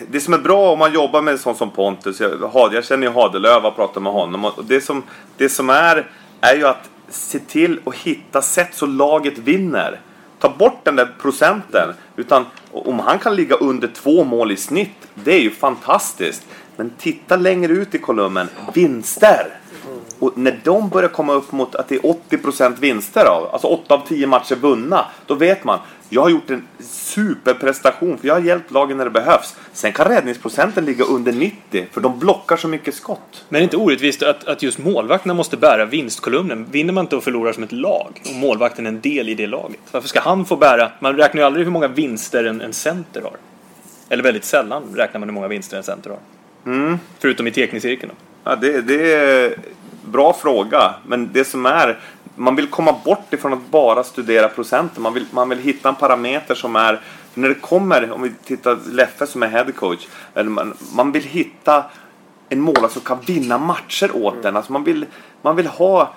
det som är bra om man jobbar med sånt som Pontus, jag, jag känner ju Hadelöv och pratar med honom. Och det, som, det som är, är ju att se till att hitta sätt så laget vinner. Ta bort den där procenten. Utan om han kan ligga under två mål i snitt, det är ju fantastiskt. Men titta längre ut i kolumnen. Vinster! Och när de börjar komma upp mot att det är 80% vinster av, alltså 8 av 10 matcher vunna, då vet man jag har gjort en superprestation för jag har hjälpt lagen när det behövs. Sen kan räddningsprocenten ligga under 90 för de blockar så mycket skott. Men det är inte orättvist att, att just målvakterna måste bära vinstkolumnen. Vinner man inte och förlorar som ett lag och målvakten är en del i det laget. Varför ska han få bära? Man räknar ju aldrig hur många vinster en, en center har. Eller väldigt sällan räknar man hur många vinster en center har. Förutom i teknicirkeln. då. Ja, det, det är bra fråga, men det som är man vill komma bort ifrån att bara studera procenten. Man vill, man vill hitta en parameter som är när det kommer, om vi tittar Leffe som är headcoach, man, man vill hitta en målare som kan vinna matcher åt den. Alltså man, vill, man vill ha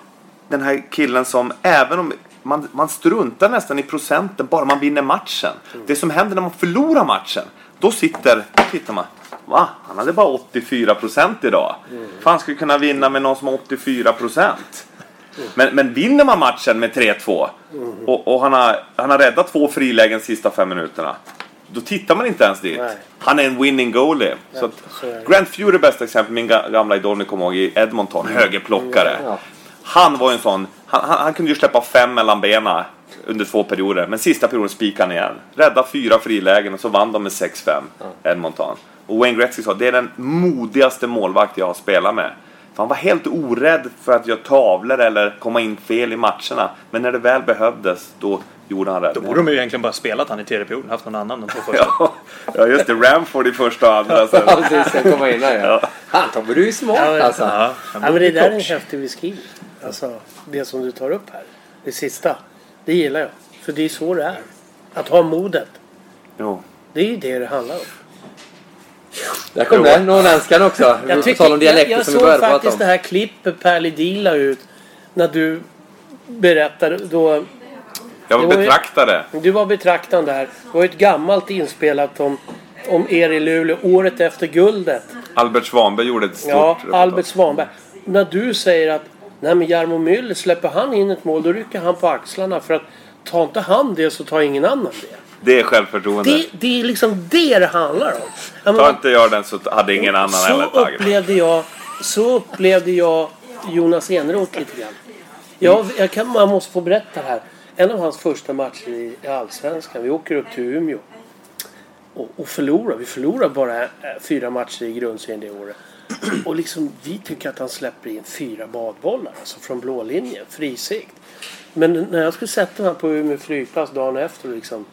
den här killen som, även om man, man struntar nästan i procenten bara man vinner matchen. Det som händer när man förlorar matchen, då sitter, tittar man. Va? Han hade bara 84 procent idag. Fan, skulle kunna vinna med någon som har 84 procent. Men, men vinner man matchen med 3-2 och, och han, har, han har räddat två frilägen sista fem minuterna. Då tittar man inte ens dit. Nej. Han är en winning goalie. så att, så är. Grant Fury är bästa exempel, min ga- gamla idol ni kommer ihåg i Edmonton, högerplockare. Ja. Han var en sån, han, han, han kunde ju släppa fem mellan benen under två perioder. Men sista perioden spikade han igen. Rädda fyra frilägen och så vann de med 6-5 Edmonton. Och Wayne Gretzky sa det är den modigaste målvakt jag har spelat med. Han var helt orädd för att göra tavlor eller komma in fel i matcherna. Men när det väl behövdes, då gjorde han rätt. Då borde de ju egentligen bara spelat han i tredje perioden. Haft någon annan de två första. Ja, ja, just det. Ramford i första och andra. Sen. Ja, precis. Sen komma in där ja. Han Tobbe, du är smart Ja, men- alltså. Ja, Ja, men det där är en häftig beskrivning. Alltså, det som du tar upp här. Det sista. Det gillar jag. För det är så det är. Att ha modet. Jo. Det är ju det det handlar om. Där kom den norrländskan också. På tal om dialekter jag, jag som såg faktiskt om. det här klippet Per Ledin la ut. När du berättade. Då, Jag var ju- betraktade. du var betraktande här. Det var ju ett gammalt inspelat om, om er i Luleå året efter guldet. Albert Svanberg gjorde ett stort Ja, reportage. Albert Svanberg. När du säger att Nej men Jarmo Müller, släpper han in ett mål då rycker han på axlarna för att tar inte han det så tar ingen annan det. Det är självförtroende. Det, det är liksom det det handlar om. Jag Tar inte jag den så hade ingen annan så heller tagit upplevde jag Så upplevde jag Jonas Eneroth lite grann. Jag, jag kan, man måste få berätta det här. En av hans första matcher i, i Allsvenskan. Vi åker upp till Umeå. Och, och förlorar. Vi förlorar bara eh, fyra matcher i grundserien det året. Och liksom vi tycker att han släpper in fyra badbollar. Alltså från blå linjen. Frisikt. Men när jag skulle sätta mig på Umeå flygplats dagen efter liksom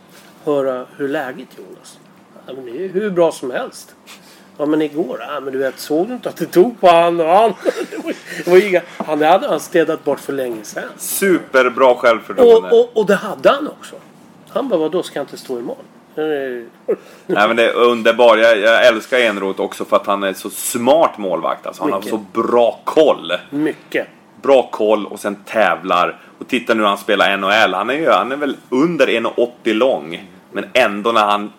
höra hur läget Jonas. Ja, men det är hur bra som helst. Ja men igår, ja men du vet såg du inte att det tog på han och han? Det var, ju inga, han hade han städat bort för länge sedan. Superbra självförtroende. Och, och, och det hade han också. Han bara, vadå ska jag inte stå i mål? Eh, Nej men det är underbar. Jag, jag älskar Enroth också för att han är så smart målvakt. Alltså, han Mycket. har så bra koll. Mycket. Bra koll och sen tävlar. Och titta nu när han spelar NHL. Han är, ju, han är väl under 1,80 lång. Men ändå när han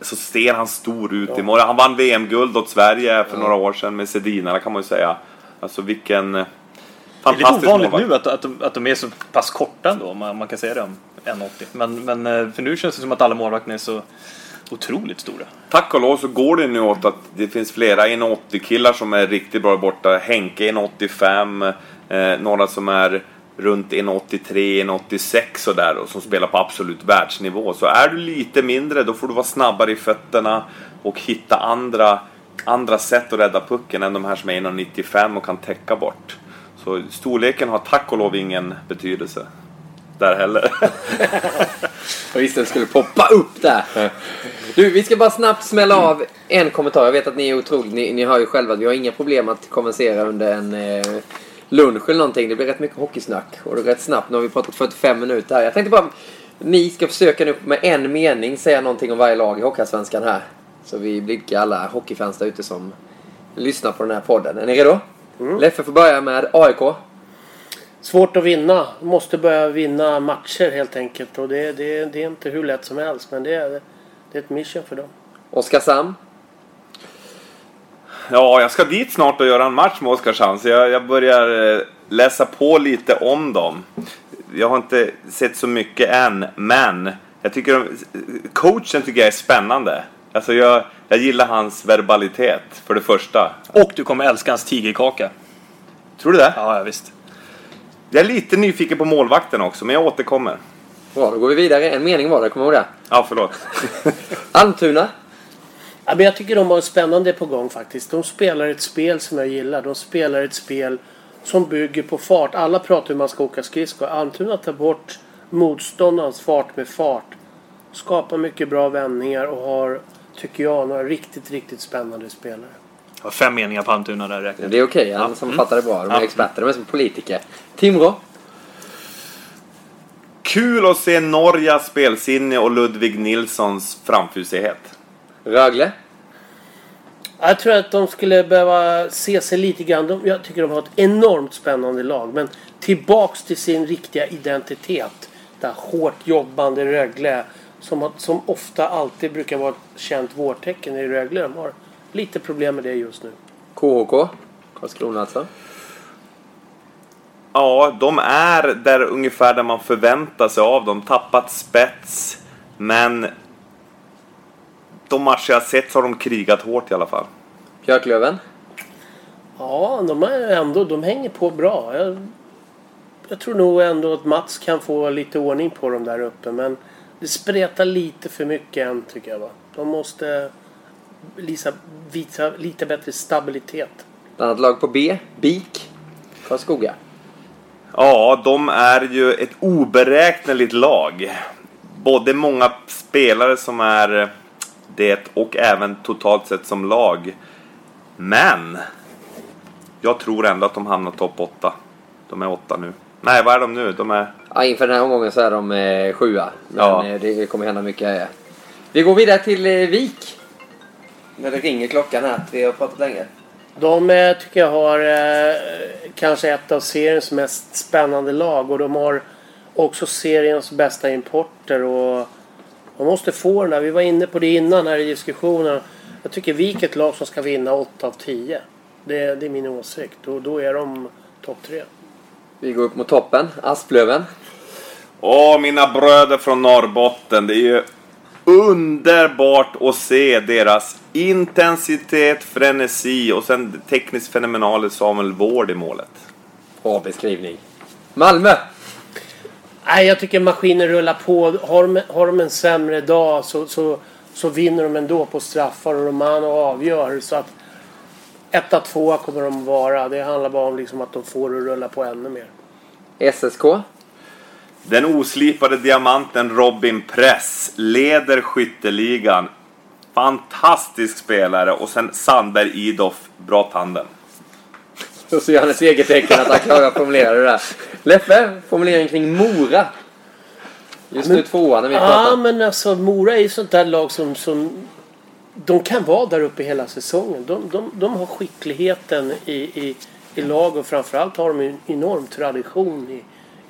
så ser han stor ut i mål. Han vann VM-guld åt Sverige för några år sedan med Sedina kan man ju säga. Alltså vilken eh, Det är lite fantastisk ovanligt nu att, att, de, att de är så pass korta ändå, om man, man kan säga det om 1,80. Men, men eh, för nu känns det som att alla målvakter är så otroligt stora. Tack och lov så går det nu åt att det finns flera 1,80 killar som är riktigt bra borta. Henke 1,85. Eh, några som är runt 1,83, 1,86 och där och som spelar på absolut världsnivå. Så är du lite mindre då får du vara snabbare i fötterna och hitta andra, andra sätt att rädda pucken än de här som är 1,95 och kan täcka bort. Så storleken har tack och lov ingen betydelse där heller. Jag visste att det skulle poppa upp där. Du, vi ska bara snabbt smälla av en kommentar. Jag vet att ni är otroligt, ni, ni hör ju själva att vi har inga problem att konversera under en eh, lunch eller någonting. Det blir rätt mycket hockeysnack. Och det är rätt snabbt. Nu har vi pratat 45 minuter här. Jag tänkte bara, ni ska försöka nu med en mening säga någonting om varje lag i Hockeyallsvenskan här. Så vi blidkar alla hockeyfans där ute som lyssnar på den här podden. Är ni redo? Leffe får börja med AIK. Svårt att vinna. Måste börja vinna matcher helt enkelt. Och det, det, det är inte hur lätt som helst. Men det är, det är ett mission för dem. Oskarshamn. Ja, jag ska dit snart och göra en match med Oskarshamn. Så jag, jag börjar eh, läsa på lite om dem. Jag har inte sett så mycket än, men jag tycker de, coachen tycker jag är spännande. Alltså jag, jag gillar hans verbalitet, för det första. Och du kommer älska hans tigerkaka. Tror du det? Ja, ja visst. Jag är lite nyfiken på målvakten också, men jag återkommer. Bra, då går vi vidare. En mening var det, kommer du ihåg det? Ja, förlåt. Almtuna. Ja, men jag tycker de har spännande på gång faktiskt. De spelar ett spel som jag gillar. De spelar ett spel som bygger på fart. Alla pratar hur man ska åka skridskor. Almtuna tar bort motståndarens fart med fart. Skapar mycket bra vändningar och har, tycker jag, några riktigt, riktigt spännande spelare. Jag har fem meningar på Almtuna där räknar Det är okej, han sammanfattar det bra. De är Ja. experter, de är som politiker. Timrå. Kul att se Norjas spelsinne och Ludvig Nilssons framfusighet. Rögle. Jag tror att de skulle behöva se sig lite grann. De, jag tycker de har ett enormt spännande lag. Men tillbaks till sin riktiga identitet. detta hårt jobbande Rögle som, som ofta alltid brukar vara ett känt vårtecken i Rögle. De har lite problem med det just nu. KHK. Karlskrona alltså. Ja, de är där ungefär där man förväntar sig av dem. Tappat spets, men de matcher jag sett så har de krigat hårt i alla fall. Björklöven. Ja, de, är ändå, de hänger på bra. Jag, jag tror nog ändå att Mats kan få lite ordning på dem där uppe. Men det spretar lite för mycket än tycker jag. Va? De måste visa, visa lite bättre stabilitet. Ett annat lag på B. BIK. Karlskoga. Ja, de är ju ett oberäkneligt lag. Både många spelare som är det och även totalt sett som lag. Men jag tror ändå att de hamnar topp 8. De är 8 nu. Nej, vad är de nu? De är... Ja, inför den här omgången så är de eh, sjua. Men Ja. eh, det kommer hända mycket. här. Vi går vidare till eh, Vik. När det ringer klockan här. Vi har pratat länge. De eh, tycker jag har eh, kanske ett av seriens mest spännande lag och de har också seriens bästa importer och de måste få den där. Vi var inne på det innan här i diskussionen. Jag tycker ett lag som ska vinna 8 av 10. Det, det är min åsikt och då är de topp 3. Vi går upp mot toppen. Asplöven. Åh, mina bröder från Norrbotten. Det är ju underbart att se deras intensitet, frenesi och sen tekniskt fenomenale Samuel Wård i målet. Bra beskrivning. Malmö. Nej, jag tycker maskinen rullar på. Har de, har de en sämre dag så, så, så vinner de ändå på straffar och Romano avgör. Så att etta, tvåa kommer de vara. Det handlar bara om liksom att de får det att rulla på ännu mer. SSK. Den oslipade diamanten Robin Press leder skytteligan. Fantastisk spelare och sen Sandberg Idoff, bra tandem. Och så gör han ett eget tecken att han klarar att formulera det där. Leffe, formulering kring Mora. Just nu tvåa när vi Ja, pratar. men alltså Mora är ju sånt där lag som, som de kan vara där uppe hela säsongen. De, de, de har skickligheten i, i, i lag och framförallt har de en enorm tradition i,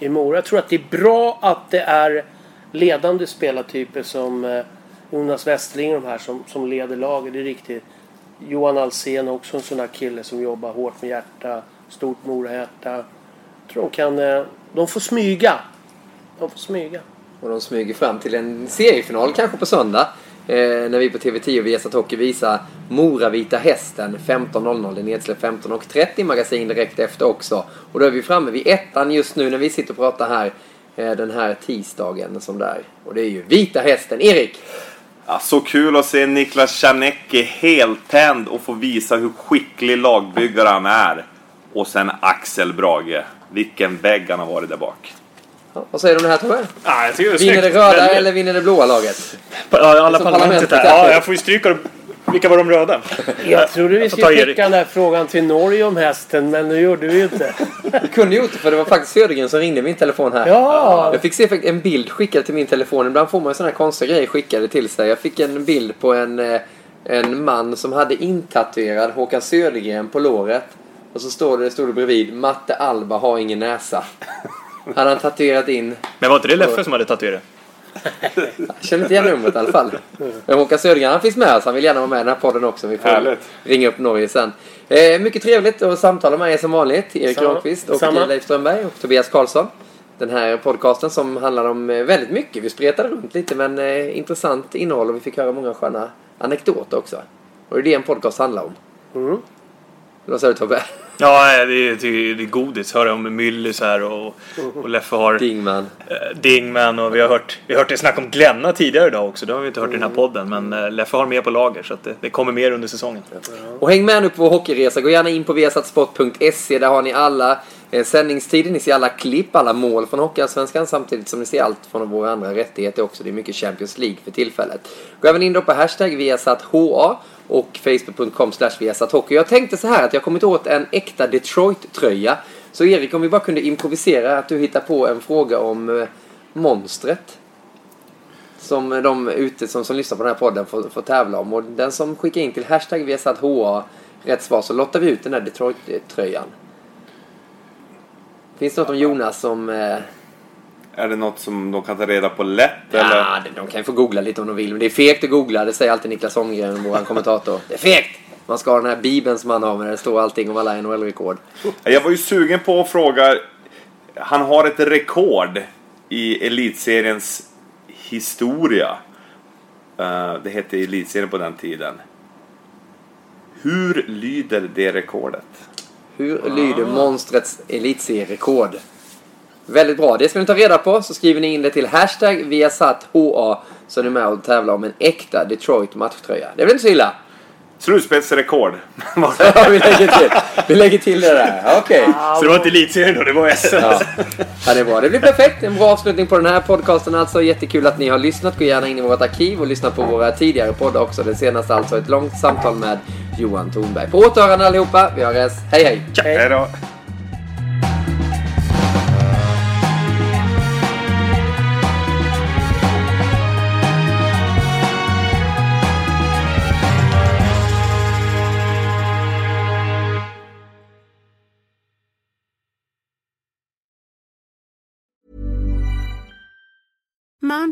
i Mora. Jag tror att det är bra att det är ledande spelartyper som eh, Jonas Westling och de här som, som leder laget. Det är riktigt. Johan Alsen också en sån där kille som jobbar hårt med hjärta. Stort Mora-hjärta. Tror de kan... eh, De får smyga. De får smyga. Och de smyger fram till en seriefinal kanske på söndag. Eh, när vi på TV10 och Viasat Hockey visar Mora Vita Hästen 15.00. Det är nedsläpp 15.30 magasin direkt efter också. Och då är vi framme vid ettan just nu när vi sitter och pratar här. Eh, den här tisdagen som där. Och det är ju Vita Hästen. Erik! Ja, så kul att se Niklas Czarnecki heltänd och få visa hur skicklig lagbyggare han är. Och sen Axel Brage. Vilken vägg han har varit där bak. Ja, vad säger du om det här Tobbe? Ja, jag tycker det är Vinner det snyggt. röda Väldigt- eller vinner det blåa laget? Ja, alla Som parlamentet parlamentet här. här. Ja, jag får ju stryka dem. Vilka var de röda? Jag trodde vi skulle Erik. skicka den där frågan till Norge om hästen men det gjorde vi ju inte. Vi kunde gjort det för det var faktiskt Södergren som ringde min telefon här. Ja! Jag fick se en bild skickad till min telefon. Ibland får man ju sådana här konstiga grejer skickade till sig. Jag fick en bild på en, eh, en man som hade intatuerad Håkan Södergren på låret. Och så stod det, stod det bredvid Matte Alba har ingen näsa. Hade han tatuerat in. Men var inte det Leffe som hade tatuerat? Jag känner inte igen numret i alla fall. Men Håkan Södergren han finns med oss. Han vill gärna vara med i den här podden också. Vi får Härligt. ringa upp Norge sen. Eh, mycket trevligt att samtala med er som vanligt. Erik Samma. Granqvist och Samma. Leif Strömberg och Tobias Karlsson. Den här podcasten som handlar om eh, väldigt mycket. Vi spretade runt lite men eh, intressant innehåll och vi fick höra många sköna anekdoter också. Och det är det en podcast handlar om. Mm. Vad säger du Tobbe? Ja, det är, det är, godis. Hör om Myllys här och, och Leffe har Dingman. eh, Dingman och vi har hört, vi har hört det snack om Glenna tidigare idag också. Det har vi inte hört i den här podden. Men eh, Leffe har mer på lager så det, det kommer mer under säsongen. Och häng med nu på vår hockeyresa. Gå gärna in på viasatsport.se. Där har ni alla eh, sändningstider. Ni ser alla klipp, alla mål från Hockeyallsvenskan samtidigt som ni ser allt från våra andra rättigheter också. Det är mycket Champions League för tillfället. Gå även in då på hashtag viasatha och facebook.com slash viasathockey. Jag tänkte så här att jag kommit åt en äkta Detroit-tröja. Så Erik, om vi bara kunde improvisera att du hittar på en fråga om eh, monstret som de ute som, som lyssnar på den här podden får, får tävla om. Och den som skickar in till hashtag VSATHA rätt svar så lottar vi ut den här Detroit-tröjan. Finns det något om Jonas som... Eh, Är det något som de kan ta reda på lätt? Eller? Ja, de- de kan ju få googla lite om de vill. Men det är fegt att googla. Det säger alltid Niklas Holmgren, vår kommentator. Det är fegt! Man ska ha den här bibeln som han har med där det står allting om alla NHL-rekord. Jag var ju sugen på att fråga. Han har ett rekord i elitseriens historia. Eh, det hette elitserien på den tiden. Hur lyder det rekordet? Hur lyder monstrets elitserierekord? Väldigt bra. Det ska ni ta reda på. Så skriver ni in det till hashtag Viasat HA så är ni med och tävlar om en äkta Detroit matchtröja. Det är väl inte så illa? Slutspelsrekord. Ja, vi lägger till, vi lägger till det där. Okej. Så det var inte elitserien då, det var SM. Ja. ja, det är bra. Det blir perfekt. En bra avslutning på den här podcasten alltså. Jättekul att ni har lyssnat. Gå gärna in i vårt arkiv och lyssna på våra tidigare poddar också. Den senaste alltså ett långt samtal med Johan Thornberg. På återhörande allihopa. Vi hörs. Hej hej! Hej då.